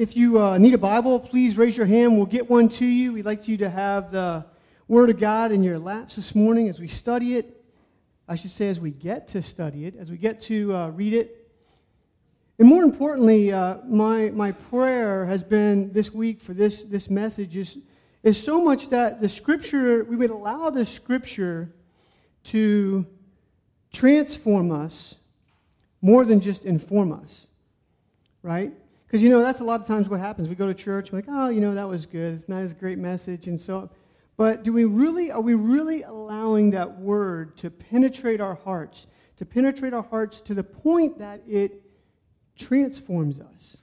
if you uh, need a Bible, please raise your hand. We'll get one to you. We'd like you to have the Word of God in your laps this morning as we study it. I should say, as we get to study it, as we get to uh, read it. And more importantly, uh, my, my prayer has been this week for this, this message is, is so much that the Scripture, we would allow the Scripture to transform us more than just inform us, right? Because, you know, that's a lot of times what happens. We go to church, we're like, oh, you know, that was good. It's not as great message. And so, but do we really, are we really allowing that word to penetrate our hearts, to penetrate our hearts to the point that it transforms us,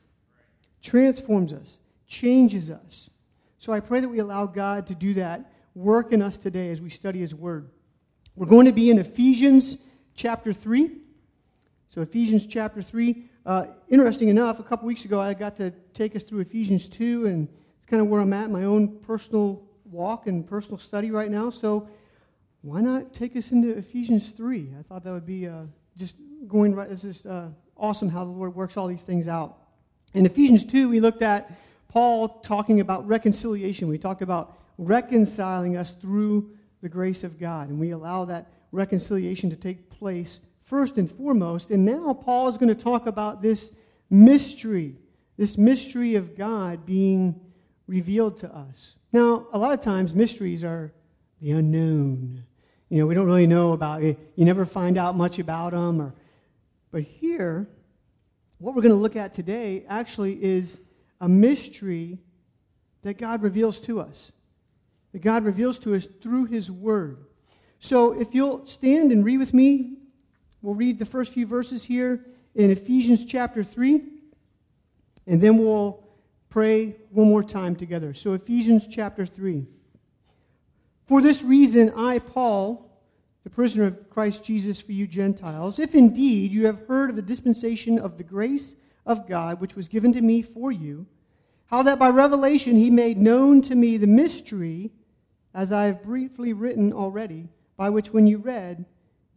transforms us, changes us? So I pray that we allow God to do that work in us today as we study His Word. We're going to be in Ephesians chapter 3. So, Ephesians chapter 3. Uh, interesting enough, a couple weeks ago, I got to take us through Ephesians 2, and it's kind of where I'm at, my own personal walk and personal study right now. So, why not take us into Ephesians 3? I thought that would be uh, just going right. It's just uh, awesome how the Lord works all these things out. In Ephesians 2, we looked at Paul talking about reconciliation. We talked about reconciling us through the grace of God, and we allow that reconciliation to take place first and foremost. And now Paul is going to talk about this mystery, this mystery of God being revealed to us. Now, a lot of times mysteries are the unknown. You know, we don't really know about it. You never find out much about them. Or, but here, what we're going to look at today actually is a mystery that God reveals to us. That God reveals to us through His Word. So if you'll stand and read with me, we'll read the first few verses here in Ephesians chapter 3, and then we'll pray one more time together. So, Ephesians chapter 3. For this reason, I, Paul, the prisoner of Christ Jesus for you Gentiles, if indeed you have heard of the dispensation of the grace of God which was given to me for you, how that by revelation he made known to me the mystery, as I have briefly written already by which when you read,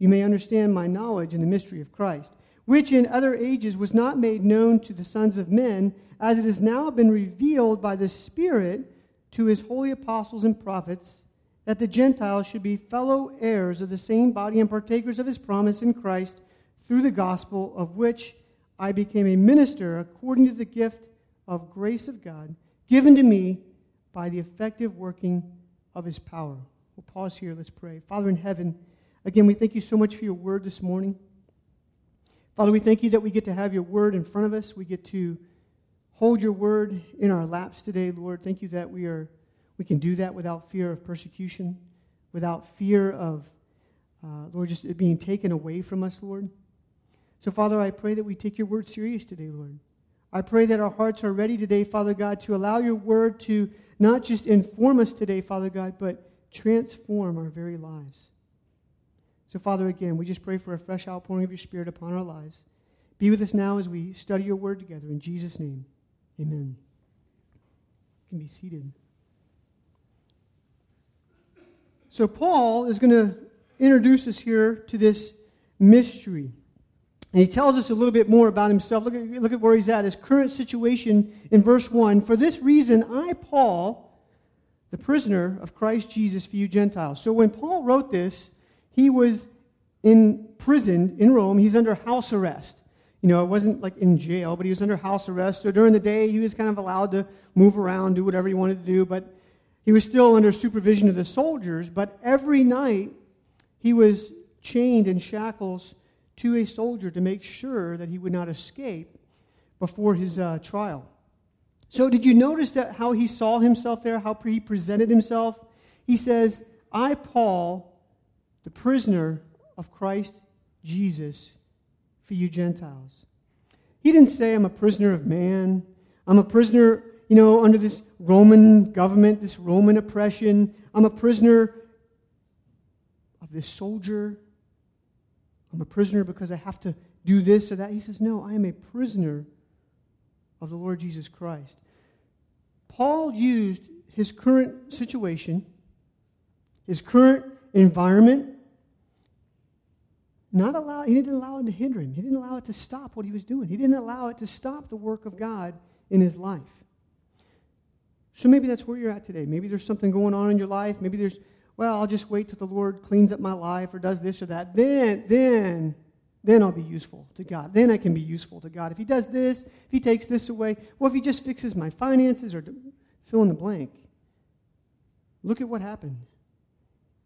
you may understand my knowledge in the mystery of Christ, which in other ages was not made known to the sons of men, as it has now been revealed by the Spirit to his holy apostles and prophets, that the Gentiles should be fellow heirs of the same body and partakers of his promise in Christ through the gospel of which I became a minister according to the gift of grace of God given to me by the effective working of his power. We'll pause here. Let's pray. Father in heaven, again, we thank you so much for your word this morning. Father, we thank you that we get to have your word in front of us. We get to hold your word in our laps today, Lord. Thank you that we are we can do that without fear of persecution, without fear of uh, Lord just it being taken away from us, Lord. So, Father, I pray that we take your word serious today, Lord. I pray that our hearts are ready today, Father God, to allow your word to not just inform us today, Father God, but transform our very lives. So, Father, again, we just pray for a fresh outpouring of your Spirit upon our lives. Be with us now as we study your word together. In Jesus' name, amen. You can be seated. So, Paul is going to introduce us here to this mystery. And he tells us a little bit more about himself. Look at, look at where he's at, his current situation in verse 1. For this reason, I, Paul, the prisoner of Christ Jesus for you Gentiles. So when Paul wrote this, he was imprisoned in Rome. He's under house arrest. You know, it wasn't like in jail, but he was under house arrest. So during the day, he was kind of allowed to move around, do whatever he wanted to do, but he was still under supervision of the soldiers. But every night, he was chained in shackles to a soldier to make sure that he would not escape before his uh, trial. So, did you notice that how he saw himself there, how he presented himself? He says, I, Paul, the prisoner of Christ Jesus, for you Gentiles. He didn't say, I'm a prisoner of man. I'm a prisoner, you know, under this Roman government, this Roman oppression. I'm a prisoner of this soldier. I'm a prisoner because I have to do this or that. He says, No, I am a prisoner of the Lord Jesus Christ. Paul used his current situation, his current environment, not allow, he didn't allow it to hinder him. He didn't allow it to stop what he was doing. He didn't allow it to stop the work of God in his life. So maybe that's where you're at today. Maybe there's something going on in your life. Maybe there's, well, I'll just wait till the Lord cleans up my life or does this or that. Then, then, then I'll be useful to God. Then I can be useful to God. If He does this, if He takes this away, well, if He just fixes my finances or fill in the blank. Look at what happened.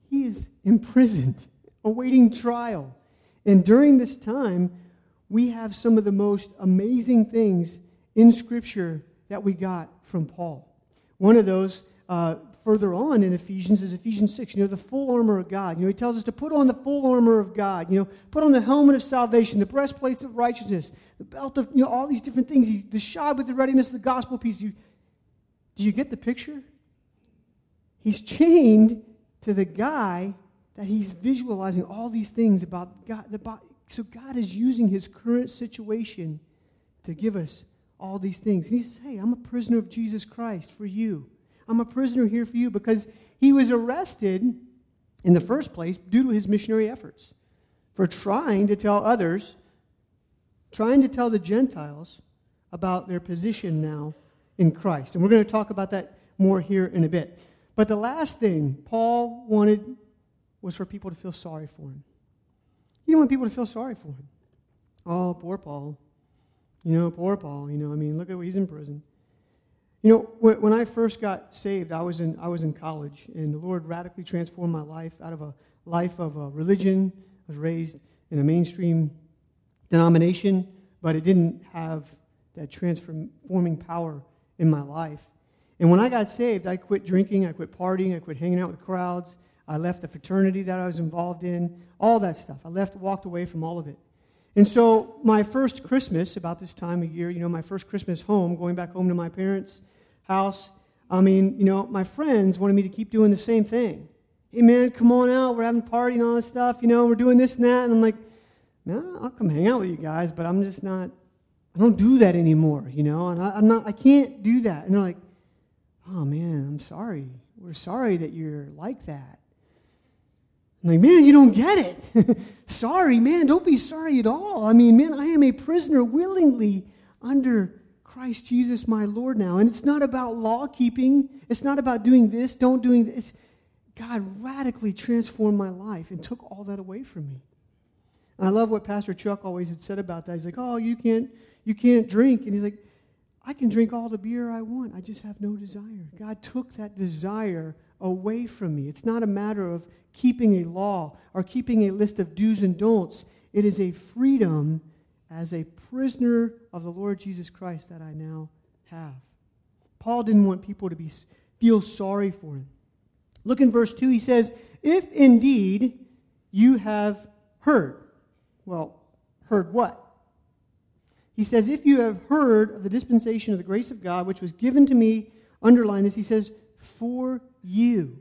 He is imprisoned, awaiting trial. And during this time, we have some of the most amazing things in Scripture that we got from Paul. One of those uh, further on in Ephesians is Ephesians 6. You know, the full armor of God. You know, he tells us to put on the full armor of God. You know, put on the helmet of salvation, the breastplate of righteousness, the belt of, you know, all these different things. The shod with the readiness of the gospel peace. Do You, do you get the picture? He's chained to the guy that he's visualizing all these things about God. The, so God is using his current situation to give us all these things. And he says, Hey, I'm a prisoner of Jesus Christ for you. I'm a prisoner here for you because he was arrested in the first place due to his missionary efforts for trying to tell others, trying to tell the Gentiles about their position now in Christ. And we're going to talk about that more here in a bit. But the last thing Paul wanted was for people to feel sorry for him. He didn't want people to feel sorry for him. Oh, poor Paul. You know, poor Paul. You know, I mean, look at what he's in prison. You know, when, when I first got saved, I was, in, I was in college, and the Lord radically transformed my life out of a life of a religion. I was raised in a mainstream denomination, but it didn't have that transforming power in my life. And when I got saved, I quit drinking, I quit partying, I quit hanging out with crowds. I left the fraternity that I was involved in, all that stuff. I left, walked away from all of it. And so, my first Christmas, about this time of year, you know, my first Christmas home, going back home to my parents' house, I mean, you know, my friends wanted me to keep doing the same thing. Hey, man, come on out. We're having a party and all this stuff. You know, we're doing this and that. And I'm like, no, I'll come hang out with you guys, but I'm just not, I don't do that anymore, you know, and I, am not, I can't do that. And they're like, oh, man, I'm sorry. We're sorry that you're like that. I'm like, man, you don't get it. sorry, man, don't be sorry at all. I mean, man, I am a prisoner willingly under Christ Jesus, my Lord, now. And it's not about law keeping, it's not about doing this, don't doing this. God radically transformed my life and took all that away from me. And I love what Pastor Chuck always had said about that. He's like, oh, you can't, you can't drink. And he's like, I can drink all the beer I want. I just have no desire. God took that desire away from me. It's not a matter of keeping a law or keeping a list of do's and don'ts. It is a freedom as a prisoner of the Lord Jesus Christ that I now have. Paul didn't want people to be, feel sorry for him. Look in verse 2. He says, If indeed you have heard. Well, heard what? He says, If you have heard of the dispensation of the grace of God, which was given to me, underline this, he says, for you.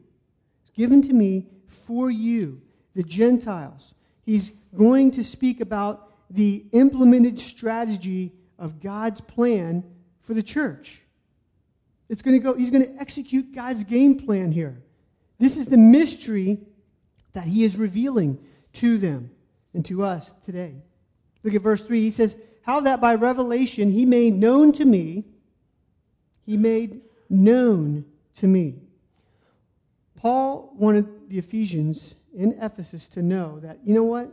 Given to me for you, the Gentiles. He's going to speak about the implemented strategy of God's plan for the church. It's going to go, he's going to execute God's game plan here. This is the mystery that he is revealing to them and to us today. Look at verse 3. He says, How that by revelation he made known to me, he made known to me Paul wanted the Ephesians in Ephesus to know that, you know what?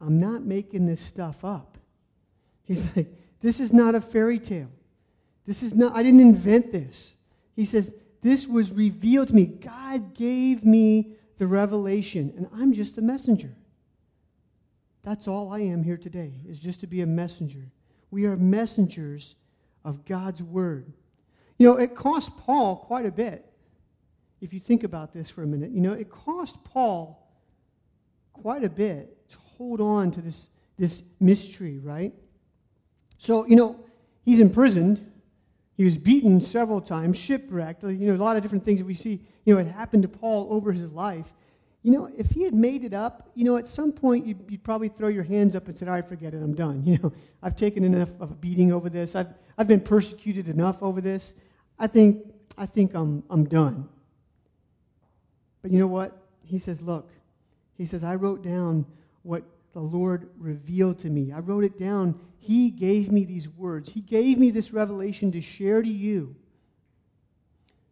I'm not making this stuff up. He's like, this is not a fairy tale. This is not, I didn't invent this. He says, this was revealed to me. God gave me the revelation, and I'm just a messenger. That's all I am here today, is just to be a messenger. We are messengers of God's word. You know, it cost Paul quite a bit if you think about this for a minute, you know, it cost Paul quite a bit to hold on to this, this mystery, right? So, you know, he's imprisoned. He was beaten several times, shipwrecked. You know, a lot of different things that we see, you know, it happened to Paul over his life. You know, if he had made it up, you know, at some point you'd, you'd probably throw your hands up and say, all right, forget it, I'm done. You know, I've taken enough of a beating over this. I've, I've been persecuted enough over this. I think, I think I'm, I'm done. But you know what? He says, Look, he says, I wrote down what the Lord revealed to me. I wrote it down. He gave me these words. He gave me this revelation to share to you.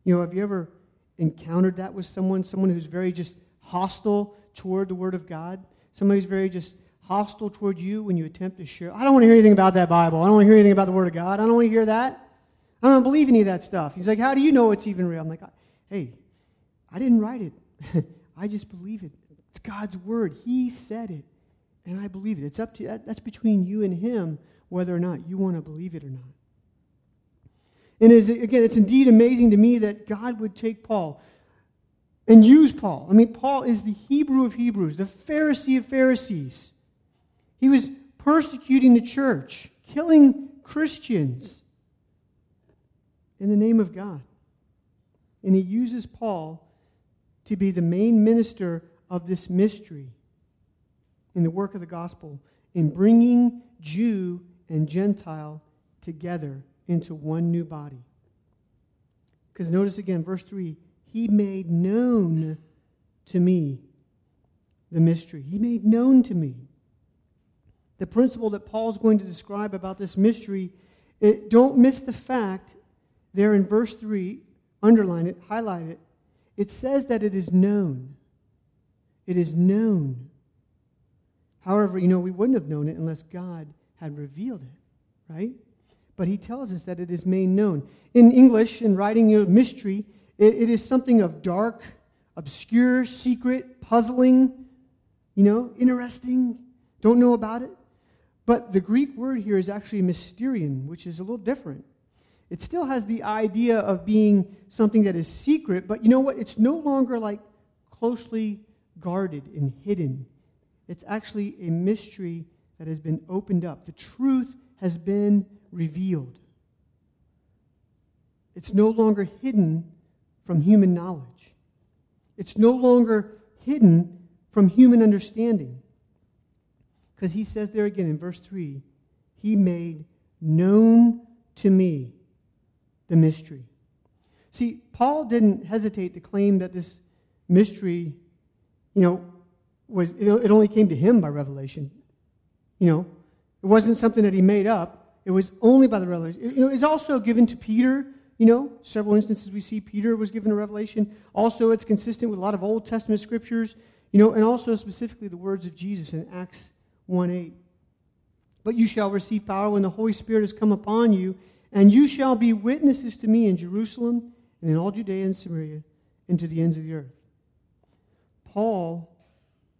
You know, have you ever encountered that with someone? Someone who's very just hostile toward the Word of God? Somebody's very just hostile toward you when you attempt to share. I don't want to hear anything about that Bible. I don't want to hear anything about the Word of God. I don't want to hear that. I don't believe any of that stuff. He's like, How do you know it's even real? I'm like, Hey, I didn't write it. I just believe it. It's God's Word. He said it and I believe it. It's up to that, that's between you and him whether or not you want to believe it or not. And is, again, it's indeed amazing to me that God would take Paul and use Paul. I mean, Paul is the Hebrew of Hebrews, the Pharisee of Pharisees. He was persecuting the church, killing Christians in the name of God. And he uses Paul to be the main minister of this mystery in the work of the gospel in bringing Jew and Gentile together into one new body. Because notice again, verse 3 He made known to me the mystery. He made known to me. The principle that Paul's going to describe about this mystery, it, don't miss the fact there in verse 3, underline it, highlight it. It says that it is known. It is known. However, you know, we wouldn't have known it unless God had revealed it, right? But he tells us that it is made known. In English, in writing you know, mystery, it, it is something of dark, obscure, secret, puzzling, you know, interesting, don't know about it. But the Greek word here is actually mysterion, which is a little different. It still has the idea of being something that is secret, but you know what? It's no longer like closely guarded and hidden it's actually a mystery that has been opened up. The truth has been revealed. It's no longer hidden from human knowledge. It's no longer hidden from human understanding. Because he says there again in verse 3 He made known to me the mystery. See, Paul didn't hesitate to claim that this mystery, you know, was it only came to him by revelation. You know, it wasn't something that he made up. It was only by the revelation. You know, it's also given to Peter. You know, several instances we see Peter was given a revelation. Also, it's consistent with a lot of Old Testament scriptures. You know, and also specifically the words of Jesus in Acts 1 8. But you shall receive power when the Holy Spirit has come upon you, and you shall be witnesses to me in Jerusalem and in all Judea and Samaria and to the ends of the earth. Paul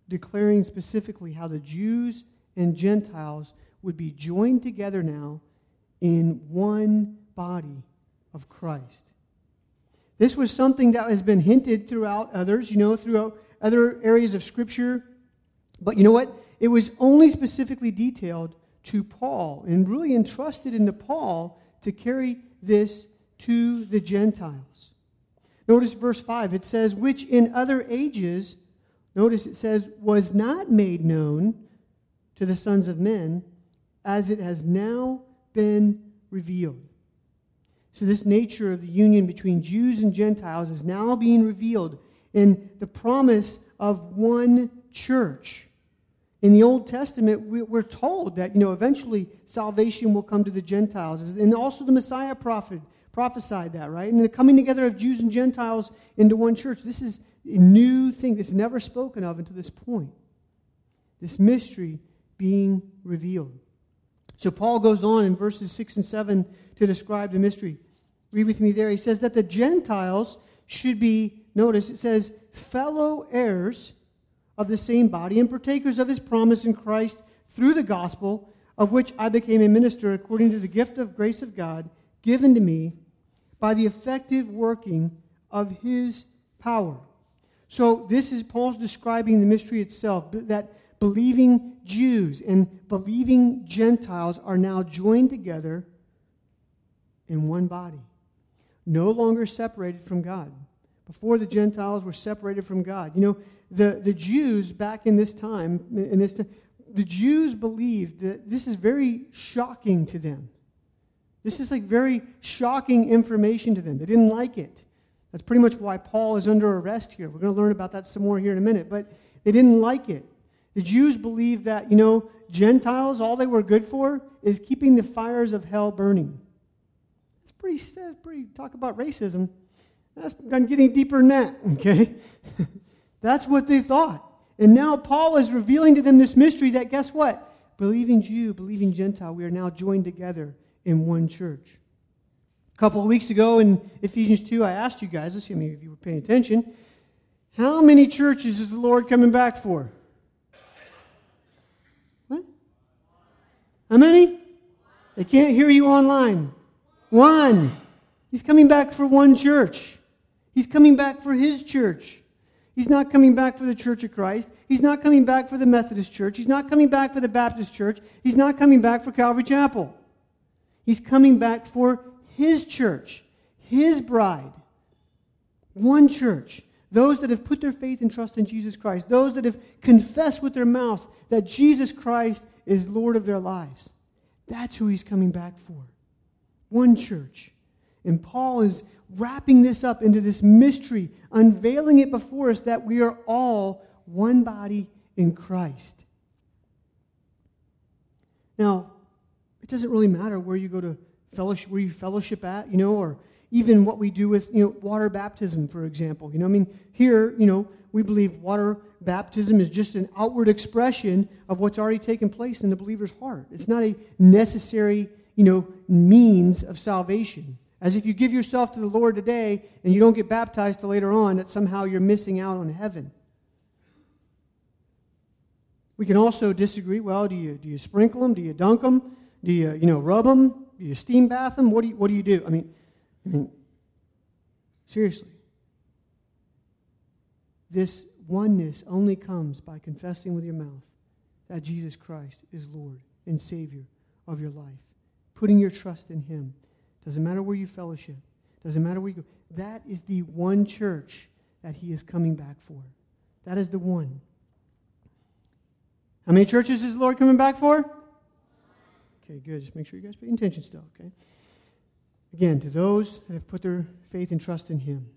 declaring specifically how the Jews and Gentiles would be joined together now in one body of Christ. This was something that has been hinted throughout others, you know, throughout other areas of Scripture. But you know what? It was only specifically detailed to Paul and really entrusted into Paul to carry this to the Gentiles. Notice verse 5. It says, Which in other ages Notice it says, was not made known to the sons of men as it has now been revealed. So, this nature of the union between Jews and Gentiles is now being revealed in the promise of one church. In the Old Testament, we're told that you know eventually salvation will come to the Gentiles, and also the Messiah prophet prophesied that, right? And the coming together of Jews and Gentiles into one church. This is a new thing that's never spoken of until this point. This mystery being revealed. So Paul goes on in verses 6 and 7 to describe the mystery. Read with me there. He says that the Gentiles should be, notice it says, fellow heirs of the same body and partakers of his promise in Christ through the gospel, of which I became a minister according to the gift of grace of God given to me by the effective working of his power. So, this is Paul's describing the mystery itself that believing Jews and believing Gentiles are now joined together in one body, no longer separated from God. Before the Gentiles were separated from God. You know, the, the Jews back in this time, in this time, the Jews believed that this is very shocking to them. This is like very shocking information to them. They didn't like it. That's pretty much why Paul is under arrest here. We're going to learn about that some more here in a minute. But they didn't like it. The Jews believed that, you know, Gentiles, all they were good for is keeping the fires of hell burning. Pretty, that's pretty talk about racism. That's, I'm getting deeper than that, okay? that's what they thought. And now Paul is revealing to them this mystery that guess what? Believing Jew, believing Gentile, we are now joined together in one church. A couple of weeks ago in Ephesians 2, I asked you guys, let's see if you were paying attention, how many churches is the Lord coming back for? What? How many? They can't hear you online. One. He's coming back for one church. He's coming back for his church. He's not coming back for the Church of Christ. He's not coming back for the Methodist Church. He's not coming back for the Baptist Church. He's not coming back for Calvary Chapel. He's coming back for his church, his bride. One church. Those that have put their faith and trust in Jesus Christ. Those that have confessed with their mouth that Jesus Christ is Lord of their lives. That's who he's coming back for. One church. And Paul is wrapping this up into this mystery, unveiling it before us that we are all one body in Christ. Now, it doesn't really matter where you go to fellowship, where you fellowship at, you know, or even what we do with, you know, water baptism, for example. You know, I mean, here, you know, we believe water baptism is just an outward expression of what's already taken place in the believer's heart. It's not a necessary, you know, means of salvation. As if you give yourself to the Lord today and you don't get baptized till later on, that somehow you're missing out on heaven. We can also disagree. Well, do you, do you sprinkle them? Do you dunk them? Do you, you know, rub them? Do you steam bath them? What do you, what do, you do? I mean, I mean, seriously. This oneness only comes by confessing with your mouth that Jesus Christ is Lord and Savior of your life, putting your trust in Him. Doesn't matter where you fellowship. Doesn't matter where you go. That is the one church that he is coming back for. That is the one. How many churches is the Lord coming back for? Okay, good. Just make sure you guys pay attention still, okay? Again, to those that have put their faith and trust in him.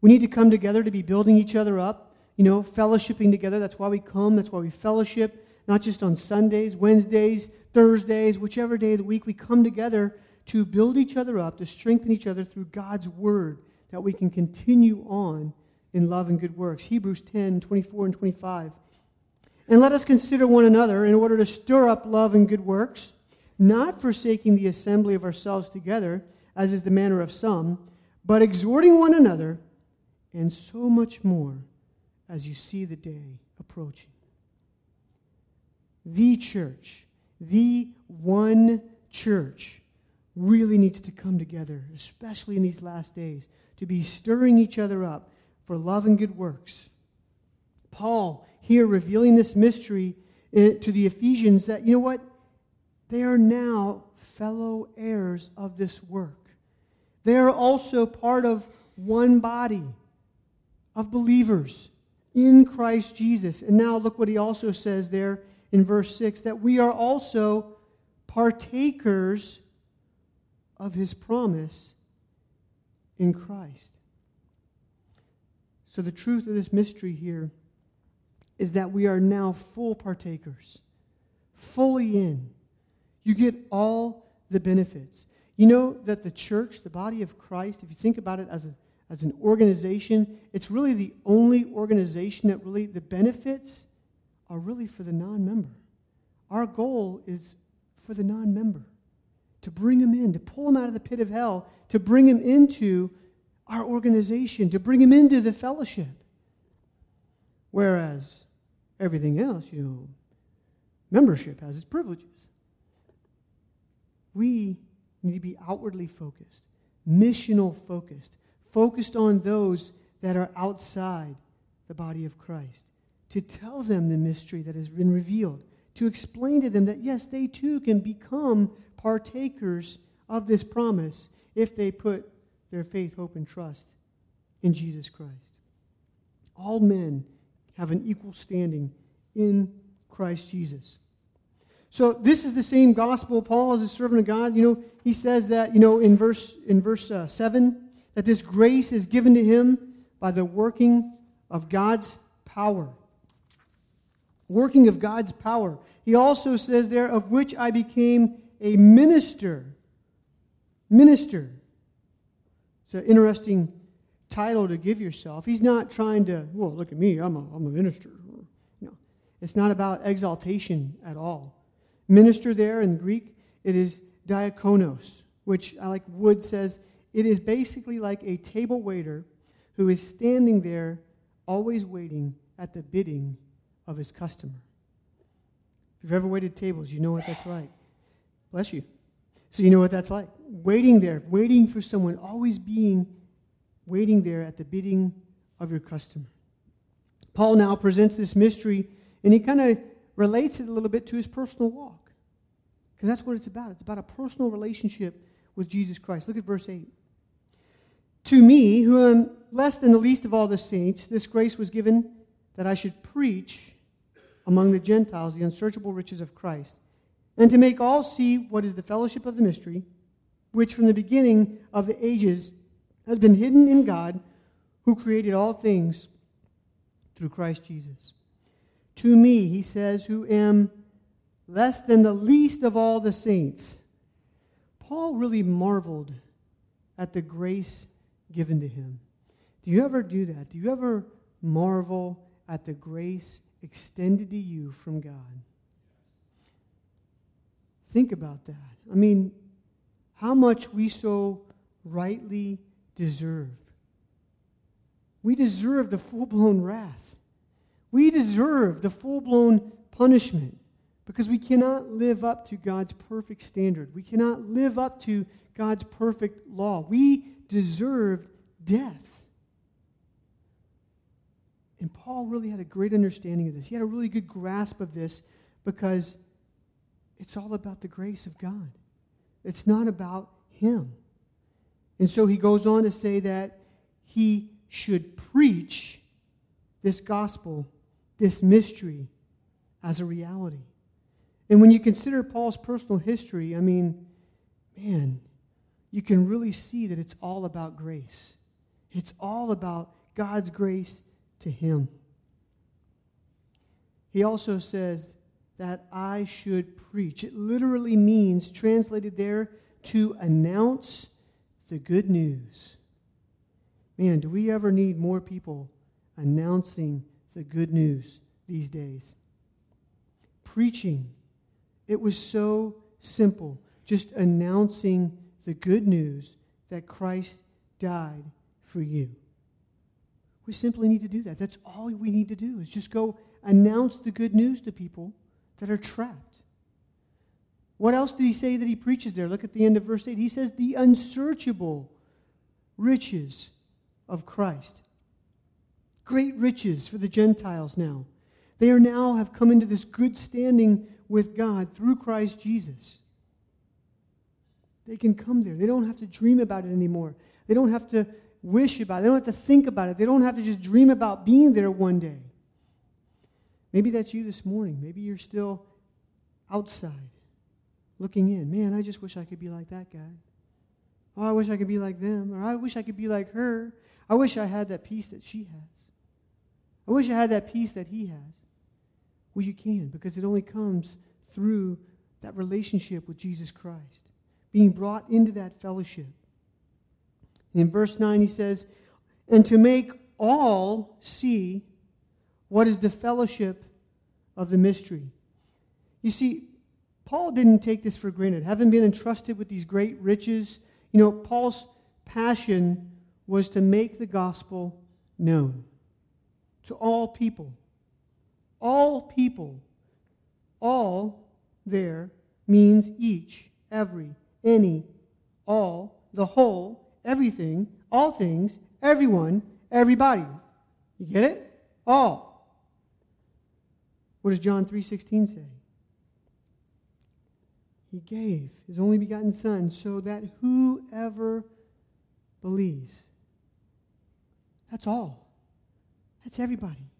We need to come together to be building each other up, you know, fellowshipping together. That's why we come. That's why we fellowship, not just on Sundays, Wednesdays, Thursdays, whichever day of the week we come together to build each other up, to strengthen each other through God's word, that we can continue on in love and good works. Hebrews 10 24 and 25. And let us consider one another in order to stir up love and good works, not forsaking the assembly of ourselves together, as is the manner of some, but exhorting one another, and so much more as you see the day approaching. The church, the one church really needs to come together, especially in these last days, to be stirring each other up for love and good works. Paul here revealing this mystery eh, to the Ephesians that, you know what? They are now fellow heirs of this work. They are also part of one body of believers in Christ Jesus. And now look what he also says there in verse 6 that we are also partakers of his promise in Christ. So, the truth of this mystery here is that we are now full partakers, fully in. You get all the benefits. You know that the church, the body of Christ, if you think about it as, a, as an organization, it's really the only organization that really, the benefits are really for the non member. Our goal is for the non member to bring him in, to pull him out of the pit of hell, to bring him into our organization, to bring him into the fellowship. Whereas everything else, you know, membership has its privileges. We need to be outwardly focused, missional focused, focused on those that are outside the body of Christ, to tell them the mystery that has been revealed, to explain to them that, yes, they too can become partakers of this promise if they put their faith, hope, and trust in Jesus Christ. All men have an equal standing in Christ Jesus. So this is the same gospel. Paul is a servant of God. You know, he says that, you know, in verse in verse uh, 7 that this grace is given to him by the working of God's power. Working of God's power. He also says there, of which I became a minister. Minister. It's an interesting title to give yourself. He's not trying to, well, look at me, I'm a, I'm a minister. No, it's not about exaltation at all. Minister there in Greek, it is diakonos, which, I like Wood says, it is basically like a table waiter who is standing there, always waiting at the bidding of his customer. If you've ever waited tables, you know what that's like. Bless you. So you know what that's like. Waiting there, waiting for someone, always being waiting there at the bidding of your customer. Paul now presents this mystery, and he kind of relates it a little bit to his personal walk. Because that's what it's about. It's about a personal relationship with Jesus Christ. Look at verse 8. To me, who am less than the least of all the saints, this grace was given that I should preach among the Gentiles the unsearchable riches of Christ, and to make all see what is the fellowship of the mystery, which from the beginning of the ages has been hidden in God, who created all things through Christ Jesus. To me, he says, who am less than the least of all the saints. Paul really marveled at the grace given to him. Do you ever do that? Do you ever marvel at the grace extended to you from God? Think about that. I mean, how much we so rightly deserve. We deserve the full blown wrath. We deserve the full blown punishment because we cannot live up to God's perfect standard. We cannot live up to God's perfect law. We deserved death. And Paul really had a great understanding of this. He had a really good grasp of this because it's all about the grace of God. It's not about him. And so he goes on to say that he should preach this gospel, this mystery, as a reality. And when you consider Paul's personal history, I mean, man, you can really see that it's all about grace. It's all about God's grace to him. He also says that I should preach. It literally means, translated there, to announce the good news. Man, do we ever need more people announcing the good news these days? Preaching. It was so simple, just announcing the good news that Christ died for you. We simply need to do that. That's all we need to do is just go announce the good news to people that are trapped. What else did he say that he preaches there? Look at the end of verse 8. He says, The unsearchable riches of Christ. Great riches for the Gentiles now. They are now have come into this good standing with God through Christ Jesus. They can come there. They don't have to dream about it anymore. They don't have to wish about it. They don't have to think about it. They don't have to just dream about being there one day. Maybe that's you this morning. Maybe you're still outside looking in. Man, I just wish I could be like that guy. Oh, I wish I could be like them. Or I wish I could be like her. I wish I had that peace that she has. I wish I had that peace that he has. Well, you can because it only comes through that relationship with Jesus Christ, being brought into that fellowship. And in verse 9, he says, And to make all see what is the fellowship of the mystery. You see, Paul didn't take this for granted. Having been entrusted with these great riches, you know, Paul's passion was to make the gospel known to all people. All people. All there means each, every, any, all, the whole, everything, all things, everyone, everybody. You get it? All. What does John 3:16 say? He gave his only begotten Son so that whoever believes, that's all. That's everybody.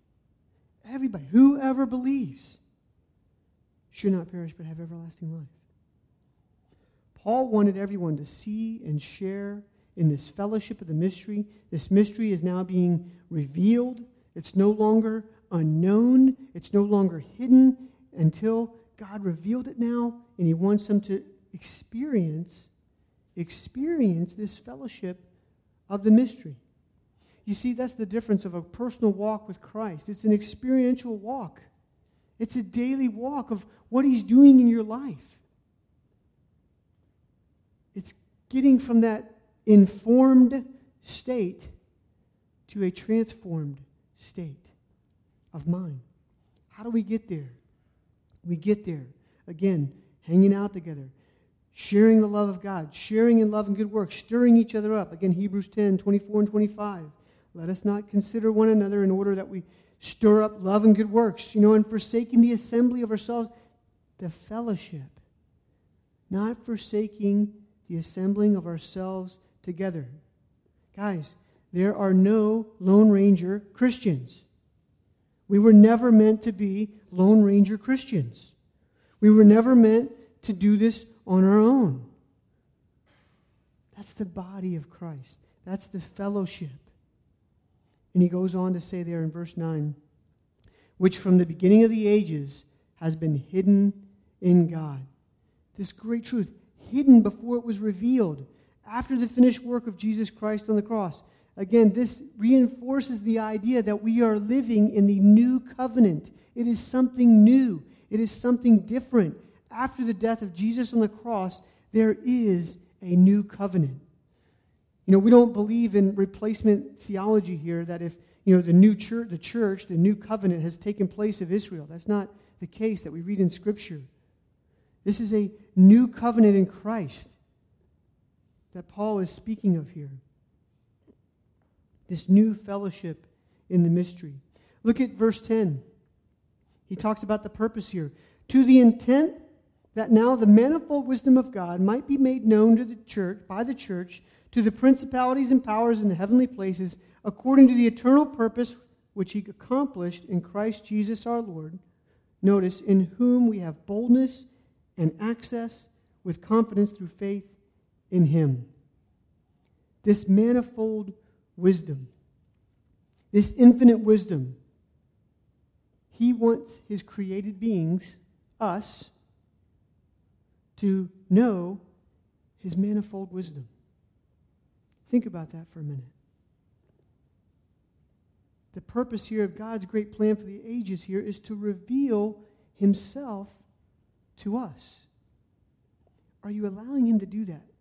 Everybody. Whoever believes should not perish but have everlasting life. Paul wanted everyone to see and share in this fellowship of the mystery. This mystery is now being revealed. It's no longer unknown, it's no longer hidden until God revealed it now, and He wants them to experience experience this fellowship of the mystery. You see, that's the difference of a personal walk with Christ. It's an experiential walk, it's a daily walk of what He's doing in your life. It's getting from that informed state to a transformed state of mind. How do we get there? We get there, again, hanging out together, sharing the love of God, sharing in love and good works, stirring each other up. Again, Hebrews 10 24 and 25. Let us not consider one another in order that we stir up love and good works, you know, and forsaking the assembly of ourselves, the fellowship, not forsaking the assembling of ourselves together. Guys, there are no Lone Ranger Christians. We were never meant to be Lone Ranger Christians. We were never meant to do this on our own. That's the body of Christ. That's the fellowship. And he goes on to say there in verse 9, which from the beginning of the ages has been hidden in God. This great truth, hidden before it was revealed, after the finished work of Jesus Christ on the cross. Again, this reinforces the idea that we are living in the new covenant. It is something new, it is something different. After the death of Jesus on the cross, there is a new covenant. You know, we don't believe in replacement theology here that if, you know, the new church, the church, the new covenant has taken place of Israel. That's not the case that we read in Scripture. This is a new covenant in Christ that Paul is speaking of here. This new fellowship in the mystery. Look at verse 10. He talks about the purpose here. To the intent that now the manifold wisdom of God might be made known to the church by the church to the principalities and powers in the heavenly places according to the eternal purpose which he accomplished in Christ Jesus our Lord. Notice, in whom we have boldness and access with confidence through faith in him. This manifold wisdom, this infinite wisdom, he wants his created beings, us, to know his manifold wisdom. Think about that for a minute. The purpose here of God's great plan for the ages here is to reveal himself to us. Are you allowing him to do that?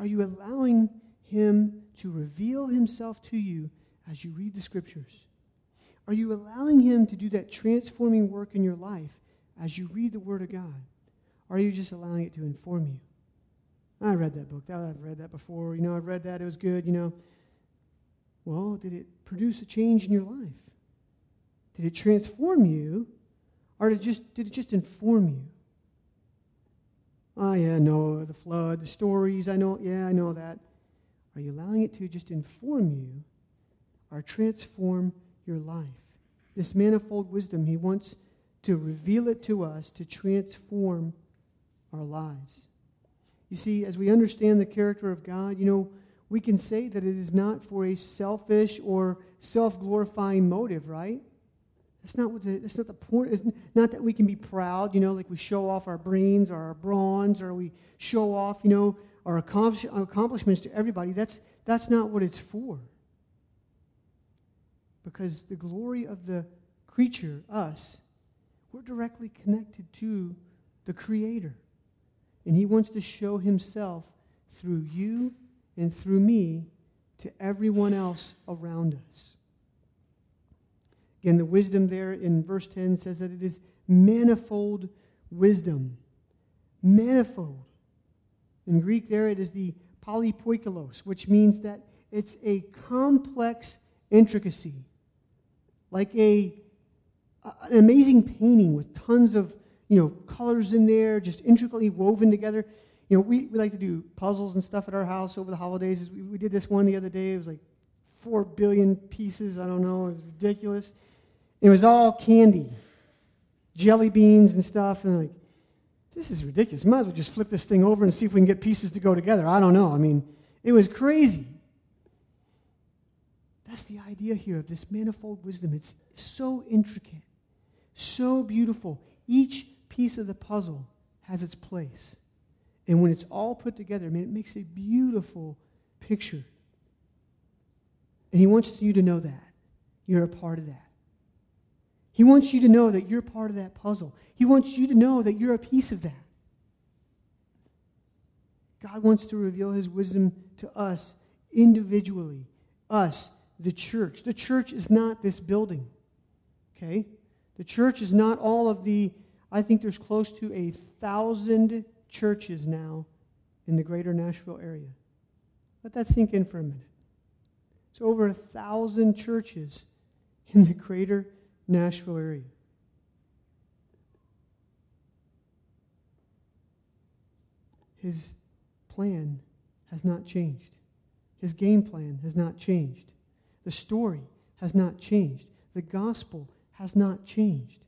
Are you allowing him to reveal himself to you as you read the scriptures? Are you allowing him to do that transforming work in your life as you read the word of God? Or are you just allowing it to inform you? I read that book. I've read that before. You know, I've read that. It was good, you know. Well, did it produce a change in your life? Did it transform you? Or did it just, did it just inform you? Oh, yeah, no, the flood, the stories, I know, yeah, I know that. Are you allowing it to just inform you or transform your life? This manifold wisdom, he wants to reveal it to us to transform our lives. You see, as we understand the character of God, you know, we can say that it is not for a selfish or self glorifying motive, right? That's not what the, that's not the point. It's not that we can be proud, you know, like we show off our brains or our bronze or we show off, you know, our accomplishments to everybody. That's, that's not what it's for. Because the glory of the creature, us, we're directly connected to the Creator. And He wants to show Himself through you and through me to everyone else around us. Again, the wisdom there in verse 10 says that it is manifold wisdom. Manifold. In Greek, there it is the polypoikilos, which means that it's a complex intricacy, like a, an amazing painting with tons of you know, colors in there, just intricately woven together. You know, we, we like to do puzzles and stuff at our house over the holidays. We, we did this one the other day. It was like four billion pieces. I don't know. It was ridiculous. It was all candy, jelly beans and stuff. And like, this is ridiculous. Might as well just flip this thing over and see if we can get pieces to go together. I don't know. I mean, it was crazy. That's the idea here of this manifold wisdom. It's so intricate, so beautiful. Each piece of the puzzle has its place. And when it's all put together, I mean, it makes a beautiful picture. And he wants you to know that. You're a part of that. He wants you to know that you're part of that puzzle. He wants you to know that you're a piece of that. God wants to reveal his wisdom to us individually, us, the church. The church is not this building, okay? The church is not all of the, I think there's close to a thousand churches now in the greater Nashville area. Let that sink in for a minute. It's over a thousand churches in the greater Nashville area. His plan has not changed. His game plan has not changed. The story has not changed. The gospel has not changed.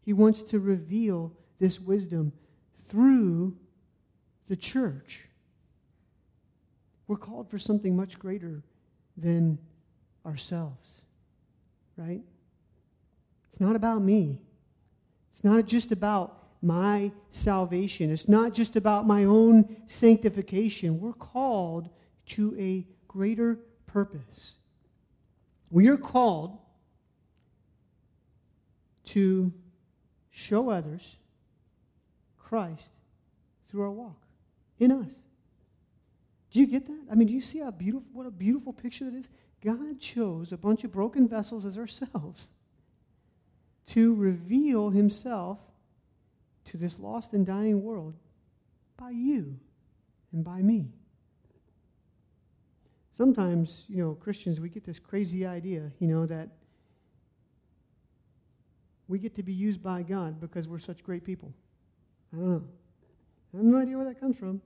He wants to reveal this wisdom through the church. We're called for something much greater than ourselves, right? It's not about me. It's not just about my salvation. It's not just about my own sanctification. We're called to a greater purpose. We are called to show others Christ through our walk in us. Do you get that? I mean, do you see how beautiful what a beautiful picture that is? God chose a bunch of broken vessels as ourselves to reveal himself to this lost and dying world by you and by me. Sometimes, you know, Christians, we get this crazy idea, you know, that we get to be used by God because we're such great people. I don't know. I have no idea where that comes from.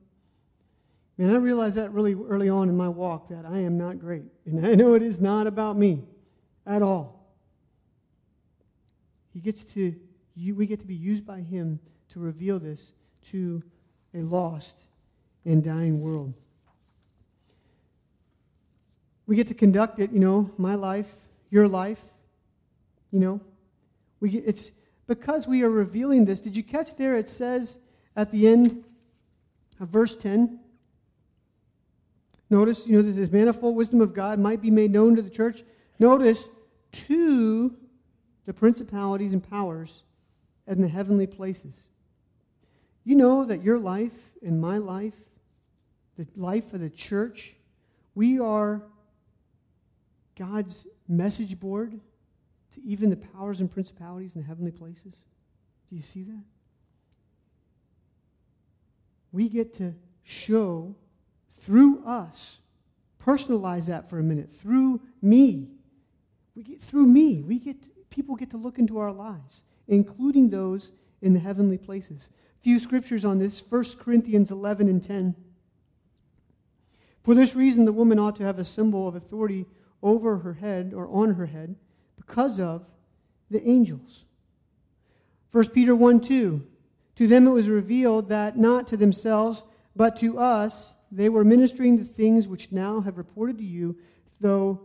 Man, I realized that really early on in my walk that I am not great. And I know it is not about me at all. He gets to, we get to be used by Him to reveal this to a lost and dying world. We get to conduct it, you know, my life, your life, you know. We get, it's because we are revealing this. Did you catch there? It says at the end of verse 10. Notice, you know, this manifold wisdom of God might be made known to the church. Notice, to the principalities and powers in the heavenly places. You know that your life and my life, the life of the church, we are God's message board to even the powers and principalities in the heavenly places. Do you see that? We get to show through us, personalize that for a minute, through me. We get through me. We get people get to look into our lives, including those in the heavenly places. A few scriptures on this 1 Corinthians 11 and 10. For this reason, the woman ought to have a symbol of authority over her head or on her head because of the angels. 1 Peter 1 2. To them it was revealed that not to themselves, but to us, they were ministering the things which now have reported to you, though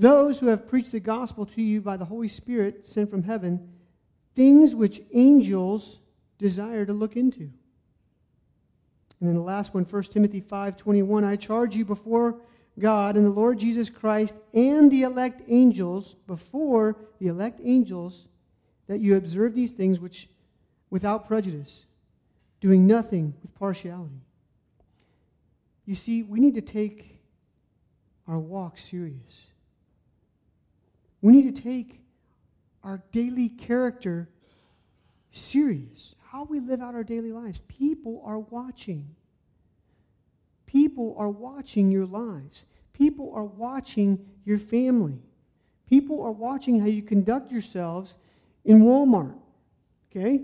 those who have preached the gospel to you by the Holy Spirit sent from heaven, things which angels desire to look into. And then the last one, 1 Timothy 5:21, I charge you before God and the Lord Jesus Christ and the elect angels, before the elect angels, that you observe these things which without prejudice, doing nothing with partiality. You see, we need to take our walk serious. We need to take our daily character serious. How we live out our daily lives. People are watching. People are watching your lives. People are watching your family. People are watching how you conduct yourselves in Walmart. Okay?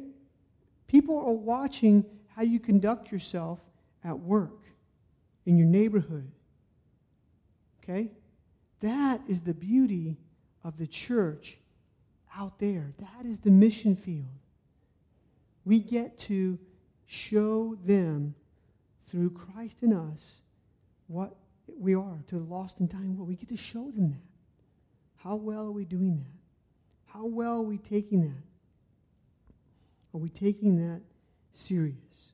People are watching how you conduct yourself at work, in your neighborhood. Okay? That is the beauty of the church out there. That is the mission field. We get to show them through Christ in us what we are to the lost and dying world. We get to show them that. How well are we doing that? How well are we taking that? Are we taking that serious?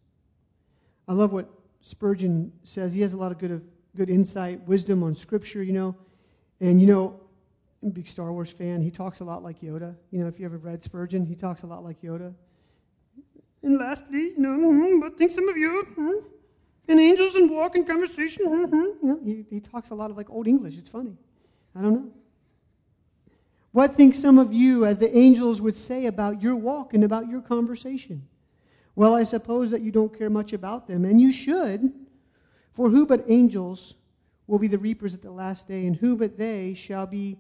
I love what Spurgeon says. He has a lot of good, good insight, wisdom on Scripture, you know. And, you know, Big Star Wars fan. He talks a lot like Yoda. You know, if you ever read Spurgeon, he talks a lot like Yoda. And lastly, you know, mm-hmm, but think some of you, mm-hmm, and angels and walk in conversation. Mm-hmm, you know, he, he talks a lot of like old English. It's funny. I don't know. What think some of you, as the angels would say about your walk and about your conversation? Well, I suppose that you don't care much about them, and you should. For who but angels will be the reapers at the last day, and who but they shall be,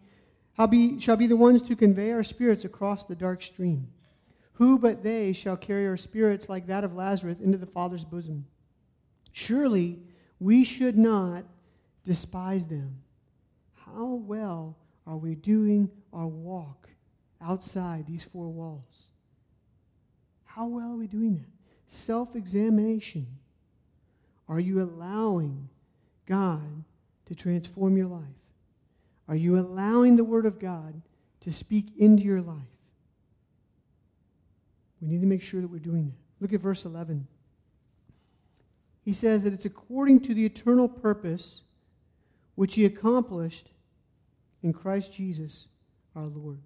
be, shall be the ones to convey our spirits across the dark stream? Who but they shall carry our spirits like that of Lazarus into the Father's bosom? Surely we should not despise them. How well are we doing our walk outside these four walls? How well are we doing that? Self examination. Are you allowing God to transform your life? Are you allowing the Word of God to speak into your life? We need to make sure that we're doing that. Look at verse 11. He says that it's according to the eternal purpose which He accomplished in Christ Jesus our Lord.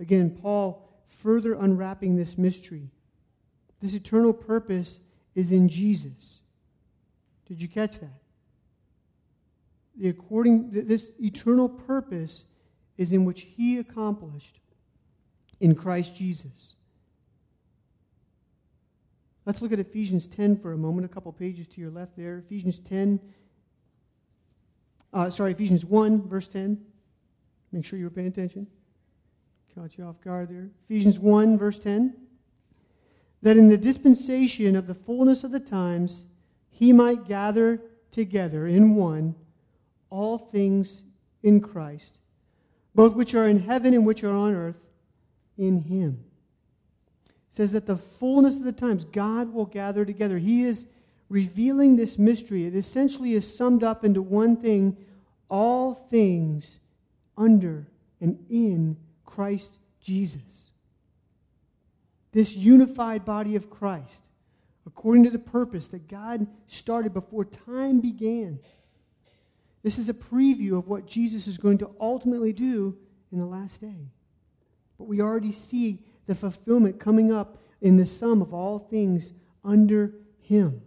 Again, Paul further unwrapping this mystery. This eternal purpose is in Jesus. Did you catch that? The according this eternal purpose is in which he accomplished in Christ Jesus. Let's look at Ephesians 10 for a moment, a couple pages to your left there. Ephesians 10, uh, sorry, Ephesians 1, verse 10. Make sure you're paying attention. Caught you off guard there. Ephesians 1, verse 10. That in the dispensation of the fullness of the times, he might gather together in one all things in Christ, both which are in heaven and which are on earth, in him. It says that the fullness of the times, God will gather together. He is revealing this mystery. It essentially is summed up into one thing all things under and in Christ Jesus. This unified body of Christ, according to the purpose that God started before time began. This is a preview of what Jesus is going to ultimately do in the last day. But we already see the fulfillment coming up in the sum of all things under Him.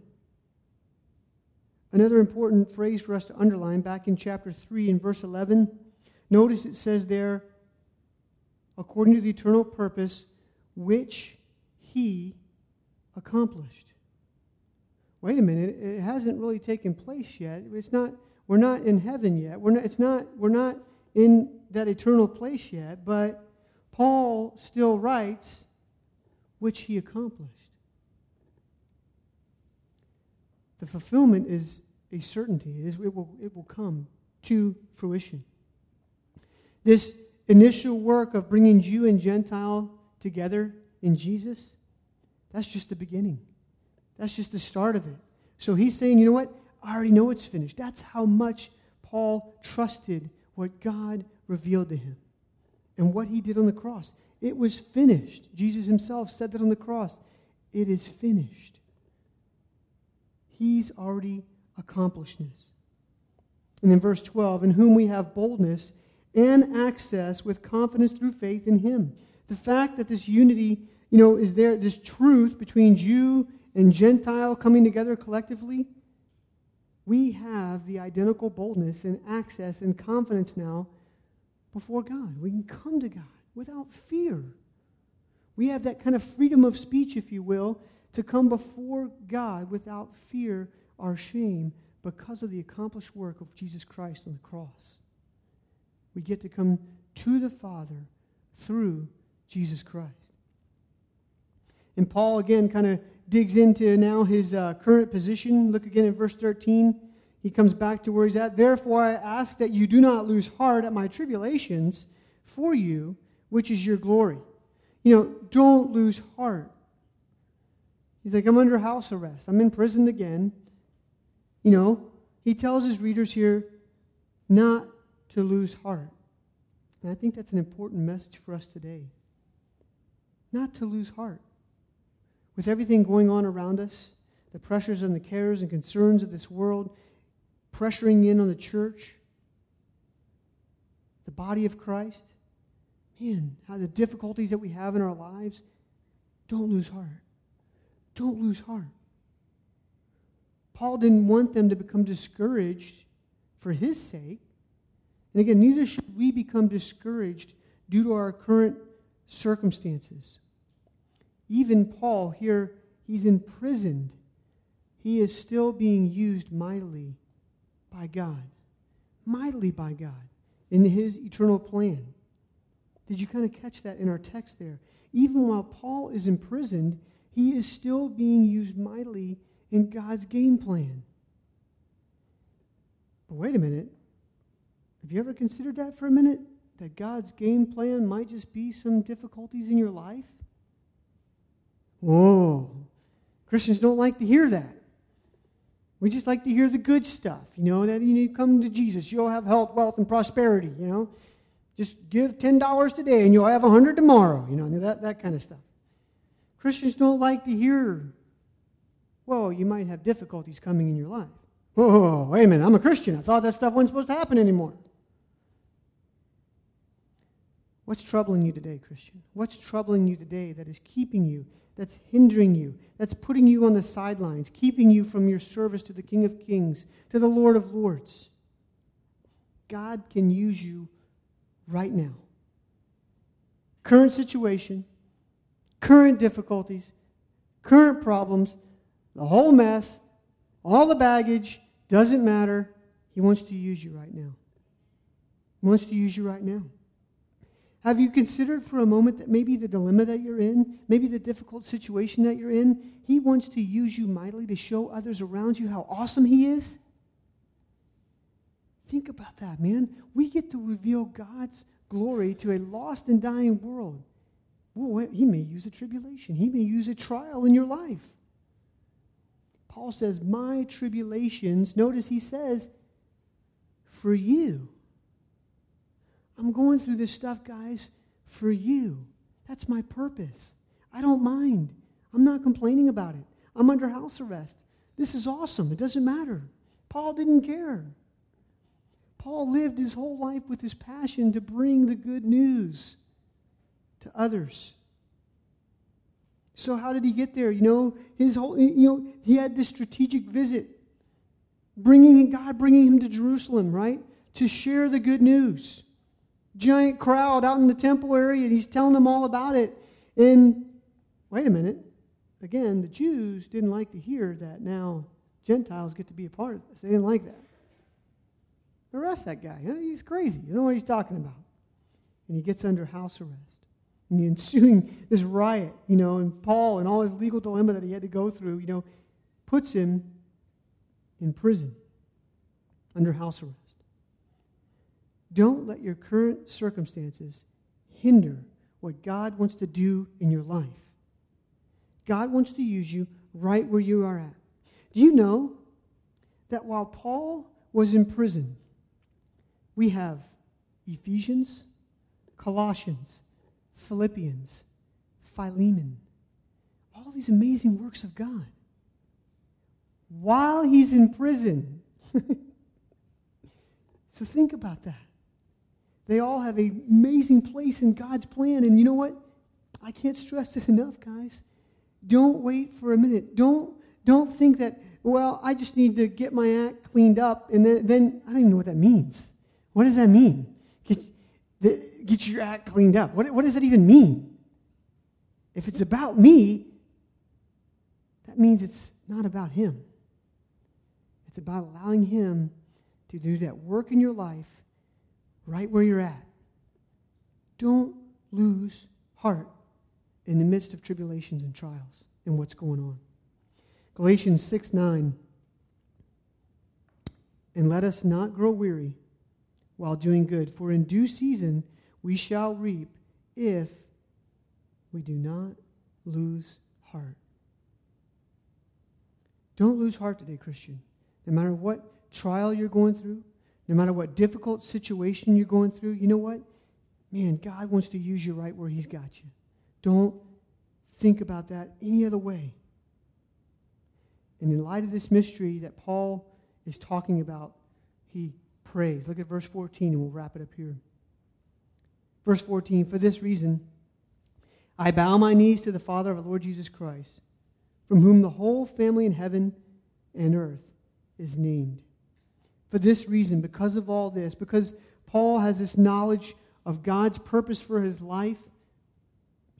Another important phrase for us to underline back in chapter 3 in verse 11 Notice it says there, according to the eternal purpose which he accomplished. Wait a minute, it hasn't really taken place yet. It's not, we're not in heaven yet. We're not, it's not, we're not in that eternal place yet, but Paul still writes, which he accomplished. The fulfillment is a certainty. It, is, it, will, it will come to fruition. This initial work of bringing Jew and Gentile together in Jesus, that's just the beginning. That's just the start of it. So he's saying, you know what? I already know it's finished. That's how much Paul trusted what God revealed to him and what he did on the cross. It was finished. Jesus himself said that on the cross. It is finished. He's already accomplished this. And then verse 12, in whom we have boldness and access with confidence through faith in him. The fact that this unity, you know, is there, this truth between Jew and Gentile coming together collectively, we have the identical boldness and access and confidence now before God. We can come to God without fear. We have that kind of freedom of speech, if you will, to come before God without fear or shame because of the accomplished work of Jesus Christ on the cross. We get to come to the Father through Jesus Christ. And Paul again kind of digs into now his uh, current position. Look again in verse 13. He comes back to where he's at. Therefore, I ask that you do not lose heart at my tribulations for you, which is your glory. You know, don't lose heart. He's like, I'm under house arrest. I'm in prison again. You know, he tells his readers here not to lose heart. And I think that's an important message for us today. Not to lose heart. With everything going on around us, the pressures and the cares and concerns of this world pressuring in on the church, the body of Christ, man, how the difficulties that we have in our lives, don't lose heart. Don't lose heart. Paul didn't want them to become discouraged for his sake. And again, neither should we become discouraged due to our current circumstances. Even Paul, here, he's imprisoned. He is still being used mightily by God. Mightily by God in his eternal plan. Did you kind of catch that in our text there? Even while Paul is imprisoned, he is still being used mightily in God's game plan. But wait a minute. Have you ever considered that for a minute? That God's game plan might just be some difficulties in your life? Whoa. Christians don't like to hear that. We just like to hear the good stuff, you know, that you come to Jesus. You'll have health, wealth, and prosperity, you know. Just give $10 today and you'll have 100 tomorrow, you know, that, that kind of stuff. Christians don't like to hear, whoa, you might have difficulties coming in your life. Whoa, wait a minute, I'm a Christian. I thought that stuff wasn't supposed to happen anymore. What's troubling you today, Christian? What's troubling you today that is keeping you, that's hindering you, that's putting you on the sidelines, keeping you from your service to the King of Kings, to the Lord of Lords? God can use you right now. Current situation, current difficulties, current problems, the whole mess, all the baggage, doesn't matter. He wants to use you right now. He wants to use you right now. Have you considered for a moment that maybe the dilemma that you're in, maybe the difficult situation that you're in, He wants to use you mightily to show others around you how awesome He is? Think about that, man. We get to reveal God's glory to a lost and dying world. Well, he may use a tribulation, he may use a trial in your life. Paul says, My tribulations, notice he says, for you. I'm going through this stuff, guys, for you. That's my purpose. I don't mind. I'm not complaining about it. I'm under house arrest. This is awesome. It doesn't matter. Paul didn't care. Paul lived his whole life with his passion to bring the good news to others. So how did he get there? You know, his whole you know, he had this strategic visit bringing God bringing him to Jerusalem, right? To share the good news. Giant crowd out in the temple area and he's telling them all about it. And wait a minute. Again, the Jews didn't like to hear that now Gentiles get to be a part of this. They didn't like that. Arrest that guy. He's crazy. You know what he's talking about. And he gets under house arrest and the ensuing this riot, you know, and Paul and all his legal dilemma that he had to go through, you know, puts him in prison under house arrest. Don't let your current circumstances hinder what God wants to do in your life. God wants to use you right where you are at. Do you know that while Paul was in prison, we have Ephesians, Colossians, Philippians, Philemon, all these amazing works of God. While he's in prison. so think about that. They all have an amazing place in God's plan. And you know what? I can't stress it enough, guys. Don't wait for a minute. Don't, don't think that, well, I just need to get my act cleaned up. And then, then I don't even know what that means. What does that mean? Get, the, get your act cleaned up. What, what does that even mean? If it's about me, that means it's not about Him. It's about allowing Him to do that work in your life right where you're at. Don't lose heart in the midst of tribulations and trials and what's going on. Galatians 6 9. And let us not grow weary while doing good, for in due season we shall reap if we do not lose heart. Don't lose heart today, Christian. No matter what trial you're going through, no matter what difficult situation you're going through, you know what? man, God wants to use you right where He's got you. Don't think about that any other way. And in light of this mystery that Paul is talking about, he prays. Look at verse 14, and we'll wrap it up here. Verse 14 For this reason, I bow my knees to the Father of our Lord Jesus Christ, from whom the whole family in heaven and earth is named. For this reason, because of all this, because Paul has this knowledge of God's purpose for his life,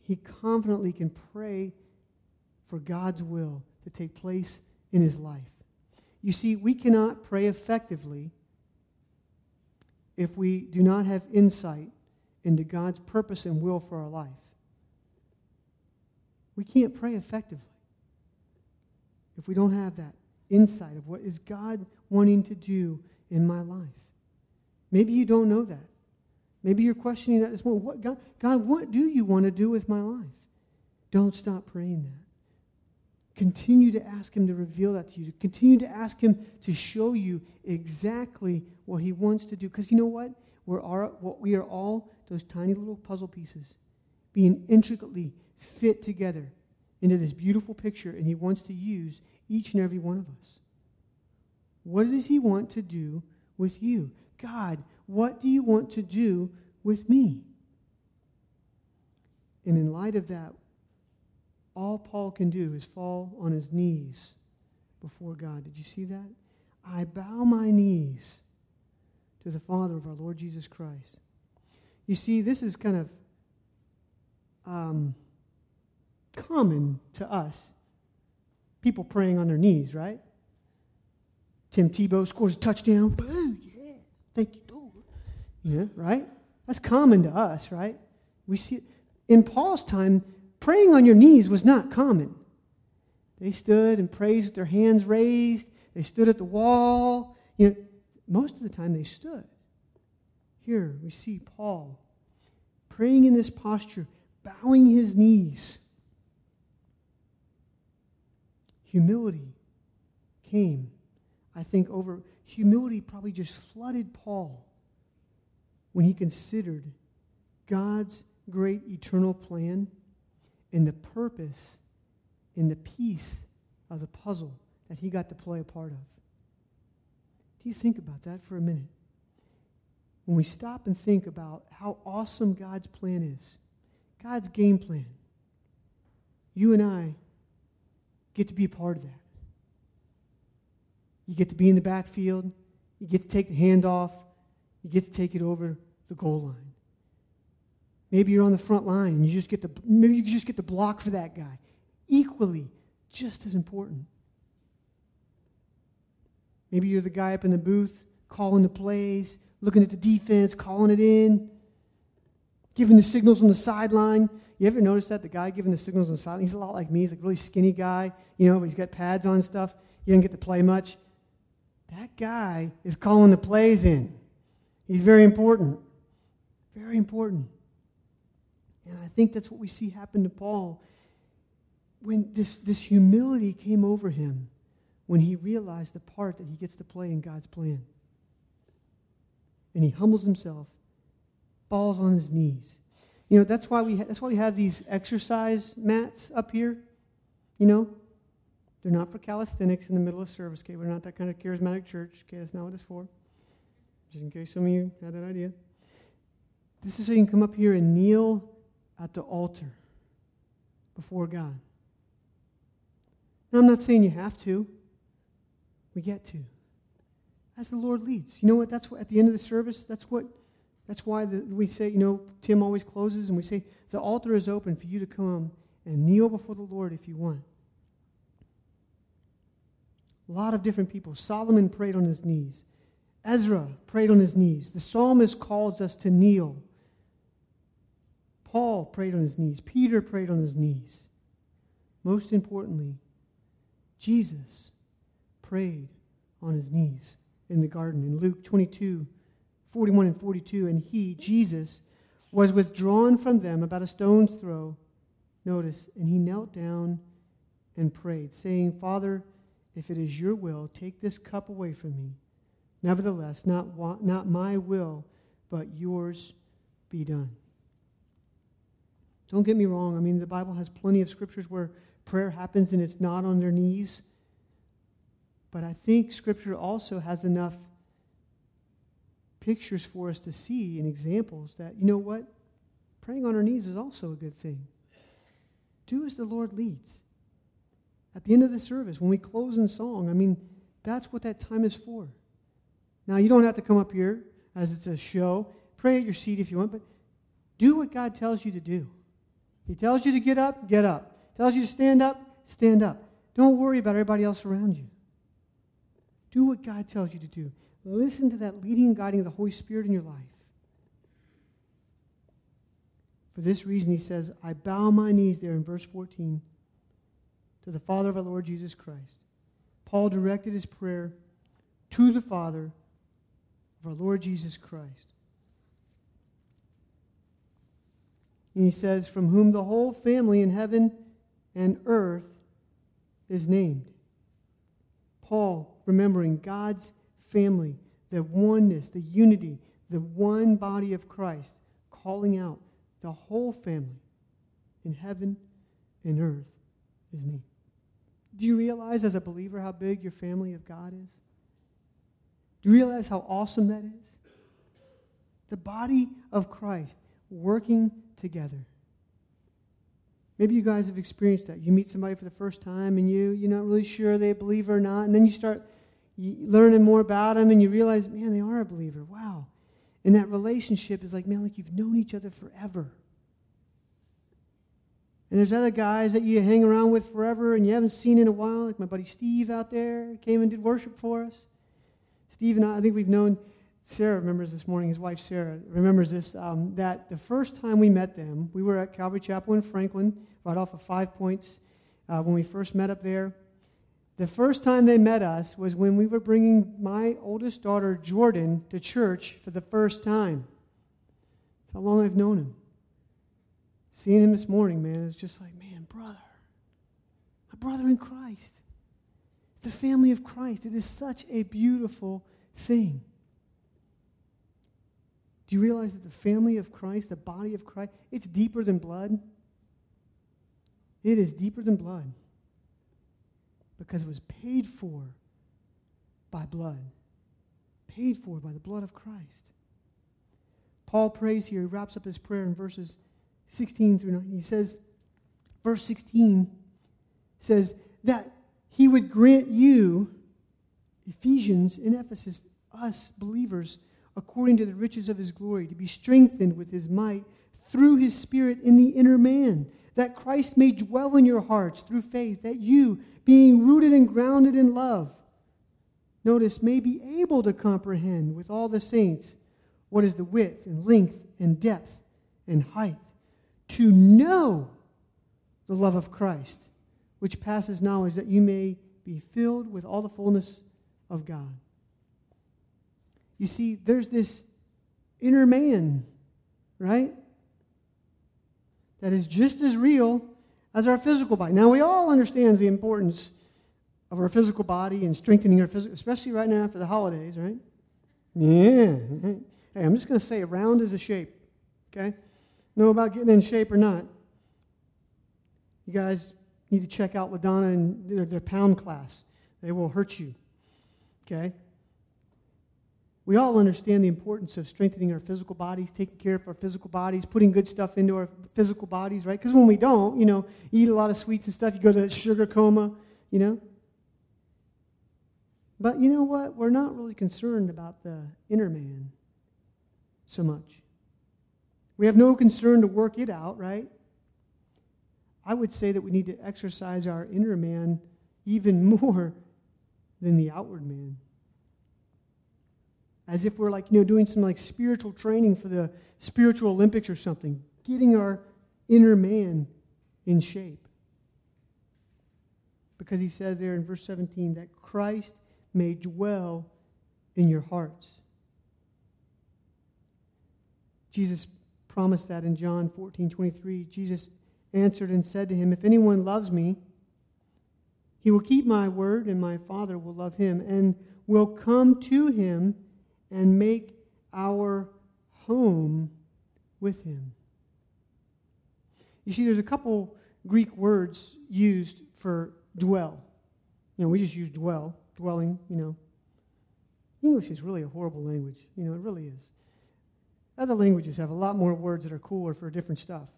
he confidently can pray for God's will to take place in his life. You see, we cannot pray effectively if we do not have insight into God's purpose and will for our life. We can't pray effectively if we don't have that insight of what is God wanting to do in my life. Maybe you don't know that. Maybe you're questioning that this morning. What, God, God, what do you want to do with my life? Don't stop praying that. Continue to ask Him to reveal that to you. Continue to ask Him to show you exactly what He wants to do. Because you know what? We're all, what we are all those tiny little puzzle pieces being intricately fit together into this beautiful picture, and He wants to use each and every one of us. What does He want to do with you? God, what do you want to do with me? And in light of that, all Paul can do is fall on his knees before God. Did you see that? I bow my knees to the Father of our Lord Jesus Christ. You see, this is kind of um, common to us. People praying on their knees, right? Tim Tebow scores a touchdown. Boom, yeah, thank you. Yeah, right? That's common to us, right? We see it. In Paul's time, praying on your knees was not common. They stood and praised with their hands raised. They stood at the wall. You know, most of the time they stood. Here we see Paul praying in this posture, bowing his knees. Humility came, I think, over. Humility probably just flooded Paul when he considered God's great eternal plan and the purpose and the piece of the puzzle that he got to play a part of. Do you think about that for a minute? When we stop and think about how awesome God's plan is, God's game plan, you and I get to be a part of that. You get to be in the backfield, you get to take the handoff, you get to take it over the goal line. Maybe you're on the front line and you just get the maybe you just get the block for that guy. Equally, just as important. Maybe you're the guy up in the booth calling the plays, looking at the defense, calling it in, giving the signals on the sideline. You ever notice that? The guy giving the signals on the sideline, he's a lot like me. He's a really skinny guy, you know, he's got pads on and stuff. He doesn't get to play much. That guy is calling the plays in. He's very important. Very important. And I think that's what we see happen to Paul when this, this humility came over him when he realized the part that he gets to play in God's plan. And he humbles himself, falls on his knees. You know, that's why we, ha- that's why we have these exercise mats up here. You know, they're not for calisthenics in the middle of service. Okay, we're not that kind of charismatic church. Okay, that's not what it's for. Just in case some of you had that idea. This is so you can come up here and kneel at the altar before God. Now, I'm not saying you have to. We get to. As the Lord leads. You know what? That's what, at the end of the service, that's what, that's why the, we say, you know, Tim always closes and we say, the altar is open for you to come and kneel before the Lord if you want. A lot of different people. Solomon prayed on his knees. Ezra prayed on his knees. The psalmist calls us to kneel. Paul prayed on his knees. Peter prayed on his knees. Most importantly, Jesus prayed on his knees in the garden. In Luke 22, 41 and 42, and he, Jesus, was withdrawn from them about a stone's throw. Notice, and he knelt down and prayed, saying, Father, if it is your will, take this cup away from me. Nevertheless, not, not my will, but yours be done. Don't get me wrong. I mean, the Bible has plenty of scriptures where prayer happens and it's not on their knees. But I think Scripture also has enough pictures for us to see and examples that, you know what? Praying on our knees is also a good thing. Do as the Lord leads. At the end of the service, when we close in song, I mean, that's what that time is for. Now, you don't have to come up here as it's a show. Pray at your seat if you want, but do what God tells you to do. If He tells you to get up, get up. Tells you to stand up, stand up. Don't worry about everybody else around you. Do what God tells you to do. Listen to that leading and guiding of the Holy Spirit in your life. For this reason, he says, I bow my knees there in verse 14 to the Father of our Lord Jesus Christ. Paul directed his prayer to the Father of our Lord Jesus Christ. And he says, From whom the whole family in heaven and earth is named. Paul, remembering God's family, the oneness, the unity, the one body of Christ, calling out the whole family in heaven and earth is named. Do you realize as a believer how big your family of God is? Do you realize how awesome that is? The body of Christ working together. Maybe you guys have experienced that. You meet somebody for the first time and you, you're not really sure they believe or not, and then you start learning more about them and you realize, man, they are a believer. Wow. And that relationship is like, man, like you've known each other forever. And there's other guys that you hang around with forever and you haven't seen in a while, like my buddy Steve out there came and did worship for us. Steve and I, I think we've known, Sarah remembers this morning, his wife Sarah remembers this, um, that the first time we met them, we were at Calvary Chapel in Franklin, right off of Five Points, uh, when we first met up there. The first time they met us was when we were bringing my oldest daughter, Jordan, to church for the first time. That's how long I've known him. Seeing him this morning, man, it's just like, man, brother. My brother in Christ. The family of Christ. It is such a beautiful thing. Do you realize that the family of Christ, the body of Christ, it's deeper than blood? It is deeper than blood because it was paid for by blood, paid for by the blood of Christ. Paul prays here, he wraps up his prayer in verses 16 through 9. He says, verse 16 says, that he would grant you, Ephesians in Ephesus, us believers, according to the riches of his glory, to be strengthened with his might through his Spirit in the inner man, that Christ may dwell in your hearts through faith, that you, being rooted and grounded in love, notice, may be able to comprehend with all the saints what is the width and length and depth and height, to know the love of Christ, which passes knowledge, that you may be filled with all the fullness of God. You see, there's this inner man, right? That is just as real as our physical body. Now, we all understand the importance of our physical body and strengthening our physical, especially right now after the holidays, right? Yeah. Hey, I'm just going to say round is a shape, okay? Know about getting in shape or not. You guys need to check out LaDonna and their, their pound class. They will hurt you, okay? We all understand the importance of strengthening our physical bodies, taking care of our physical bodies, putting good stuff into our physical bodies, right? Because when we don't, you know, eat a lot of sweets and stuff, you go to sugar coma, you know? But you know what? We're not really concerned about the inner man so much. We have no concern to work it out, right? I would say that we need to exercise our inner man even more than the outward man as if we're like, you know, doing some like spiritual training for the spiritual Olympics or something, getting our inner man in shape. Because he says there in verse 17 that Christ may dwell in your hearts. Jesus promised that in John 14 23. Jesus answered and said to him, If anyone loves me, he will keep my word, and my Father will love him, and will come to him and make our home with Him. You see, there's a couple Greek words used for dwell. You know, we just use dwell, dwelling, you know. English is really a horrible language. You know, it really is. Other languages have a lot more words that are cooler for different stuff.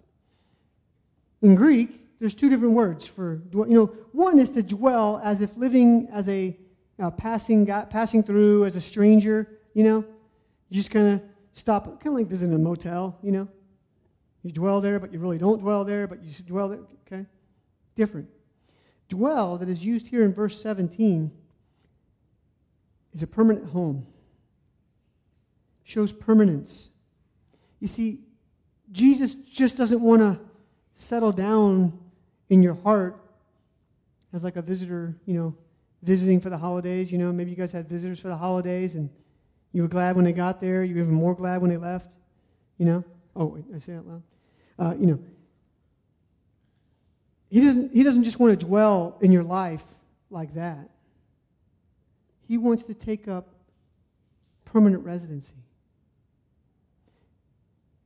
In Greek, there's two different words for dwell. You know, one is to dwell as if living as a passing, passing through as a stranger, you know. You just kind of stop, kind of like visiting a motel, you know. You dwell there, but you really don't dwell there, but you dwell there, okay? Different. Dwell, that is used here in verse 17, is a permanent home. Shows permanence. You see, Jesus just doesn't want to settle down in your heart as like a visitor, you know, visiting for the holidays. You know, maybe you guys had visitors for the holidays and you were glad when they got there. You were even more glad when they left. You know? Oh, wait, I say that loud. Uh, you know, he doesn't, he doesn't just want to dwell in your life like that. He wants to take up permanent residency.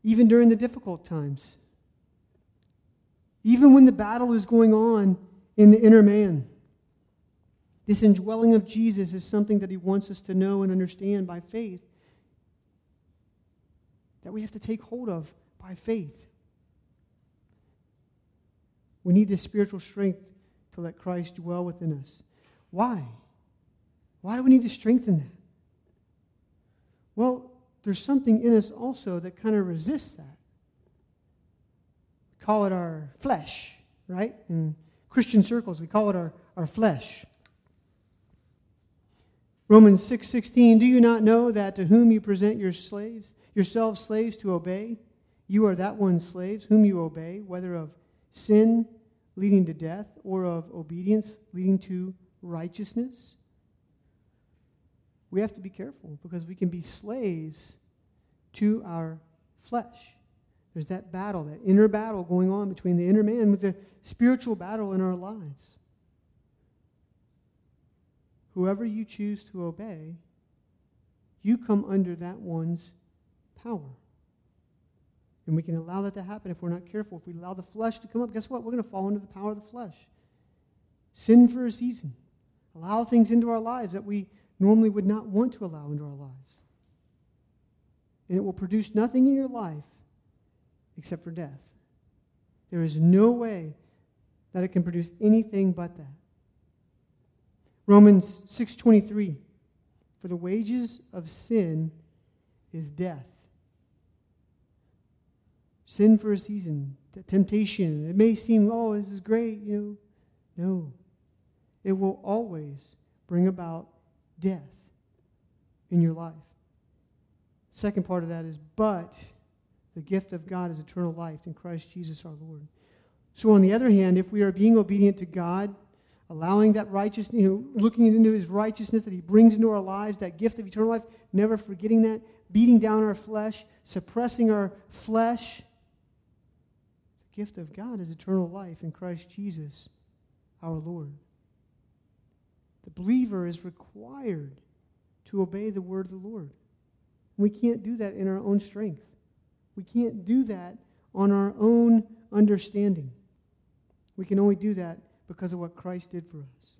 Even during the difficult times. Even when the battle is going on in the inner man. This indwelling of Jesus is something that he wants us to know and understand by faith. That we have to take hold of by faith. We need this spiritual strength to let Christ dwell within us. Why? Why do we need to strengthen that? Well, there's something in us also that kind of resists that. We call it our flesh, right? In Christian circles, we call it our, our flesh. Romans 6:16 Do you not know that to whom you present your slaves yourselves slaves to obey you are that one slaves whom you obey whether of sin leading to death or of obedience leading to righteousness? We have to be careful because we can be slaves to our flesh. There's that battle that inner battle going on between the inner man with the spiritual battle in our lives whoever you choose to obey, you come under that one's power. And we can allow that to happen if we're not careful. If we allow the flesh to come up, guess what? We're going to fall into the power of the flesh. Sin for a season. Allow things into our lives that we normally would not want to allow into our lives. And it will produce nothing in your life except for death. There is no way that it can produce anything but that. Romans 6:23 For the wages of sin is death. Sin for a season, temptation. It may seem, oh, this is great, you know. No. It will always bring about death in your life. Second part of that is, but the gift of God is eternal life in Christ Jesus our Lord. So, on the other hand, if we are being obedient to God, allowing that righteousness, you know, looking into his righteousness that he brings into our lives, that gift of eternal life, never forgetting that, beating down our flesh, suppressing our flesh. The gift of God is eternal life in Christ Jesus, our Lord. The believer is required to obey the word of the Lord. We can't do that in our own strength. We can't do that on our own understanding. We can only do that because of what Christ did for us.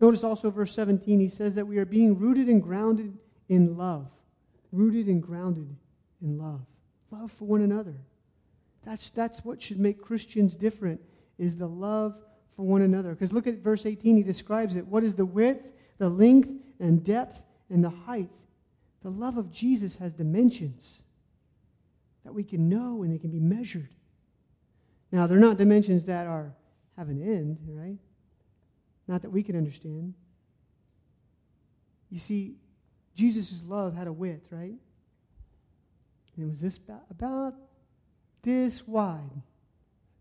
Notice also verse 17, he says that we are being rooted and grounded in love. Rooted and grounded in love. Love for one another. That's, that's what should make Christians different, is the love for one another. Because look at verse 18, he describes it. What is the width, the length, and depth, and the height? The love of Jesus has dimensions that we can know and they can be measured. Now, they're not dimensions that are have an end, right? Not that we can understand. You see, Jesus' love had a width, right? And it was this about this wide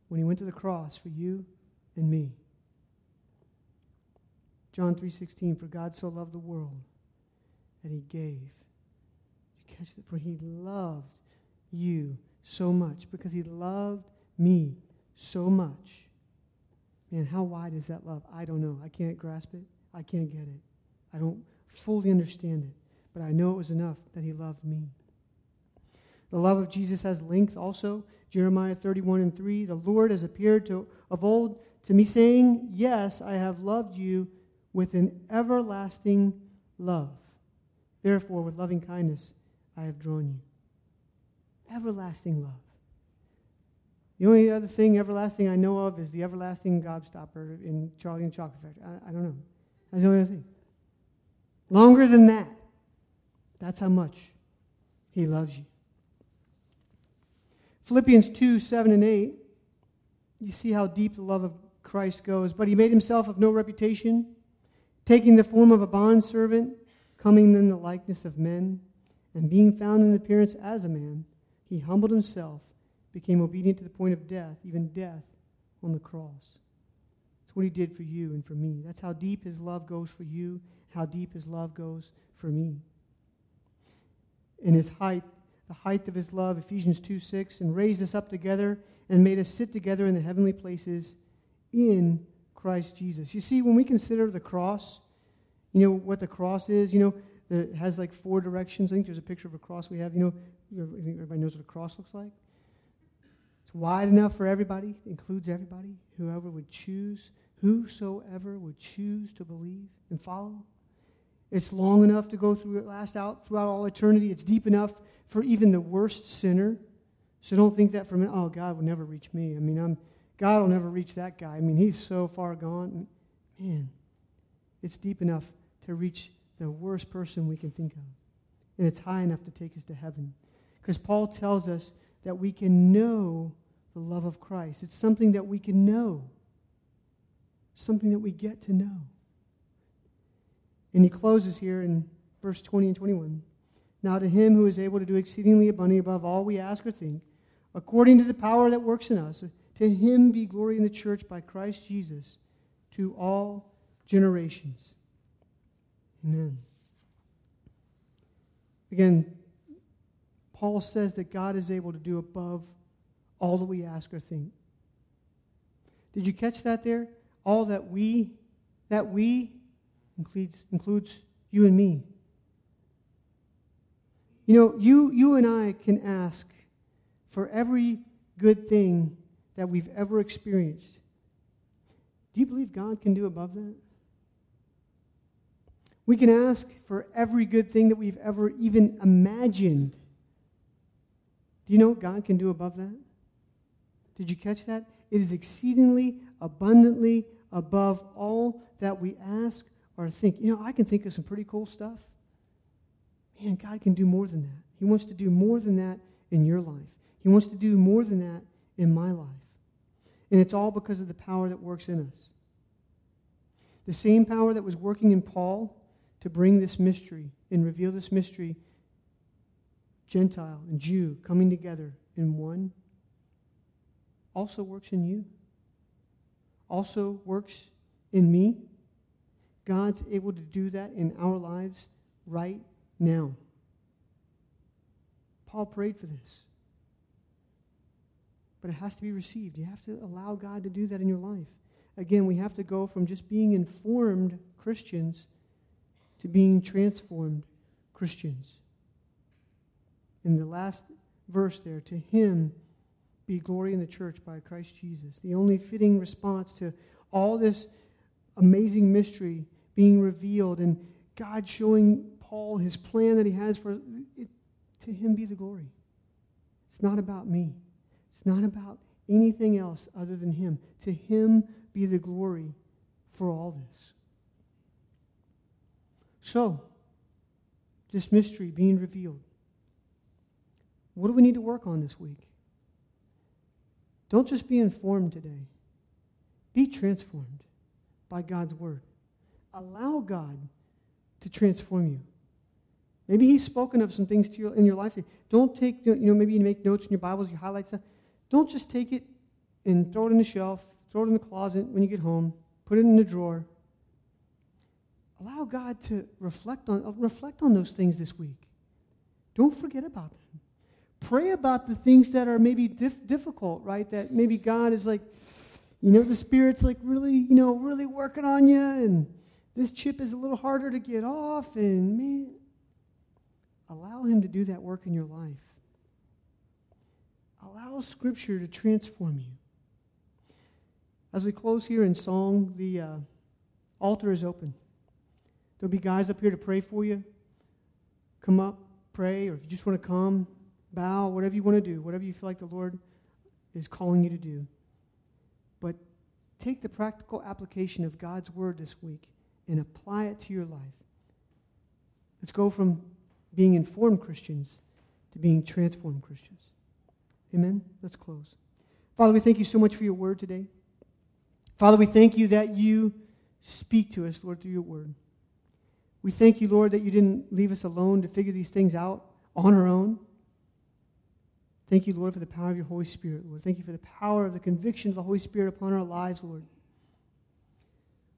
when he went to the cross for you and me. John 3:16 for God so loved the world that he gave. You catch it for he loved you so much because he loved me so much Man, how wide is that love? I don't know. I can't grasp it. I can't get it. I don't fully understand it. But I know it was enough that he loved me. The love of Jesus has length also. Jeremiah 31 and 3. The Lord has appeared to, of old to me, saying, Yes, I have loved you with an everlasting love. Therefore, with loving kindness, I have drawn you. Everlasting love. The only other thing everlasting I know of is the everlasting gobstopper in Charlie and Chocolate Factory. I, I don't know. That's the only other thing. Longer than that. That's how much he loves you. Philippians 2 7 and 8. You see how deep the love of Christ goes. But he made himself of no reputation, taking the form of a bondservant, coming in the likeness of men, and being found in appearance as a man, he humbled himself, became obedient to the point of death, even death on the cross. That's what he did for you and for me. That's how deep his love goes for you, how deep his love goes for me. In his height, the height of his love, Ephesians 2 6, and raised us up together and made us sit together in the heavenly places in Christ Jesus. You see, when we consider the cross, you know what the cross is? You know, it has like four directions. I think there's a picture of a cross we have. You know, everybody knows what a cross looks like. It's wide enough for everybody, includes everybody, whoever would choose, whosoever would choose to believe and follow. It's long enough to go through it, last out throughout all eternity. It's deep enough for even the worst sinner. So don't think that for a minute, oh, God will never reach me. I mean, I'm, God will never reach that guy. I mean, he's so far gone. Man, it's deep enough to reach the worst person we can think of. And it's high enough to take us to heaven. Because Paul tells us that we can know the love of Christ. It's something that we can know, something that we get to know. And he closes here in verse 20 and 21. Now to him who is able to do exceedingly abundantly above all we ask or think, according to the power that works in us, to him be glory in the church by Christ Jesus to all generations. Amen. Again, Paul says that God is able to do above all that we ask or think. Did you catch that there? All that we, that we includes, includes you and me. You know, you, you and I can ask for every good thing that we've ever experienced. Do you believe God can do above that? We can ask for every good thing that we've ever even imagined. Do you know what God can do above that? Did you catch that? It is exceedingly abundantly above all that we ask or think. You know, I can think of some pretty cool stuff. Man, God can do more than that. He wants to do more than that in your life. He wants to do more than that in my life. And it's all because of the power that works in us. The same power that was working in Paul to bring this mystery and reveal this mystery, Gentile and Jew coming together in one, also works in you, also works in me. God's able to do that in our lives right now. Paul prayed for this. But it has to be received. You have to allow God to do that in your life. Again, we have to go from just being informed Christians to being transformed Christians. In the last verse there, to him be glory in the church by Christ Jesus. The only fitting response to all this amazing mystery being revealed and God showing Paul his plan that he has for it, to him be the glory. It's not about me. It's not about anything else other than him. To him be the glory for all this. So, this mystery being revealed. What do we need to work on this week? Don't just be informed today. Be transformed by God's word. Allow God to transform you. Maybe He's spoken of some things to you in your life. Don't take, you know, maybe you make notes in your Bibles, you highlight stuff. Don't just take it and throw it in the shelf, throw it in the closet when you get home, put it in the drawer. Allow God to reflect on, reflect on those things this week. Don't forget about them. Pray about the things that are maybe dif- difficult, right? That maybe God is like, you know, the Spirit's like really, you know, really working on you, and this chip is a little harder to get off, and man, allow Him to do that work in your life. Allow Scripture to transform you. As we close here in song, the uh, altar is open. There'll be guys up here to pray for you. Come up, pray, or if you just want to come, bow, whatever you want to do, whatever you feel like the Lord is calling you to do. But take the practical application of God's word this week and apply it to your life. Let's go from being informed Christians to being transformed Christians. Amen? Let's close. Father, we thank you so much for your word today. Father, we thank you that you speak to us, Lord, through your word. We thank you, Lord, that you didn't leave us alone to figure these things out on our own. Thank you, Lord, for the power of your Holy Spirit, Lord. Thank you for the power of the conviction of the Holy Spirit upon our lives, Lord.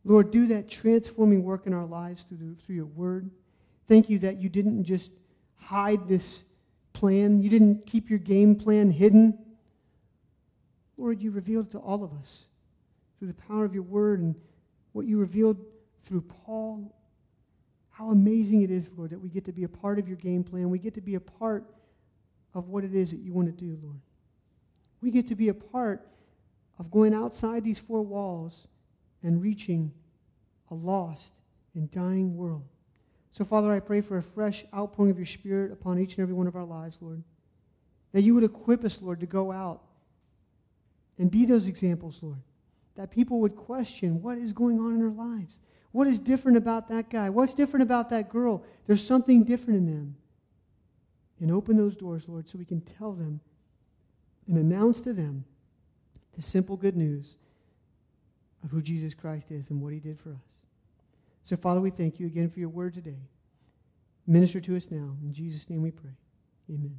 Lord, do that transforming work in our lives through, the, through your word. Thank you that you didn't just hide this plan, you didn't keep your game plan hidden. Lord, you revealed it to all of us through the power of your word and what you revealed through Paul. How amazing it is, Lord, that we get to be a part of your game plan. We get to be a part of what it is that you want to do, Lord. We get to be a part of going outside these four walls and reaching a lost and dying world. So, Father, I pray for a fresh outpouring of your Spirit upon each and every one of our lives, Lord. That you would equip us, Lord, to go out and be those examples, Lord. That people would question what is going on in their lives. What is different about that guy? What's different about that girl? There's something different in them. And open those doors, Lord, so we can tell them and announce to them the simple good news of who Jesus Christ is and what he did for us. So, Father, we thank you again for your word today. Minister to us now. In Jesus' name we pray. Amen.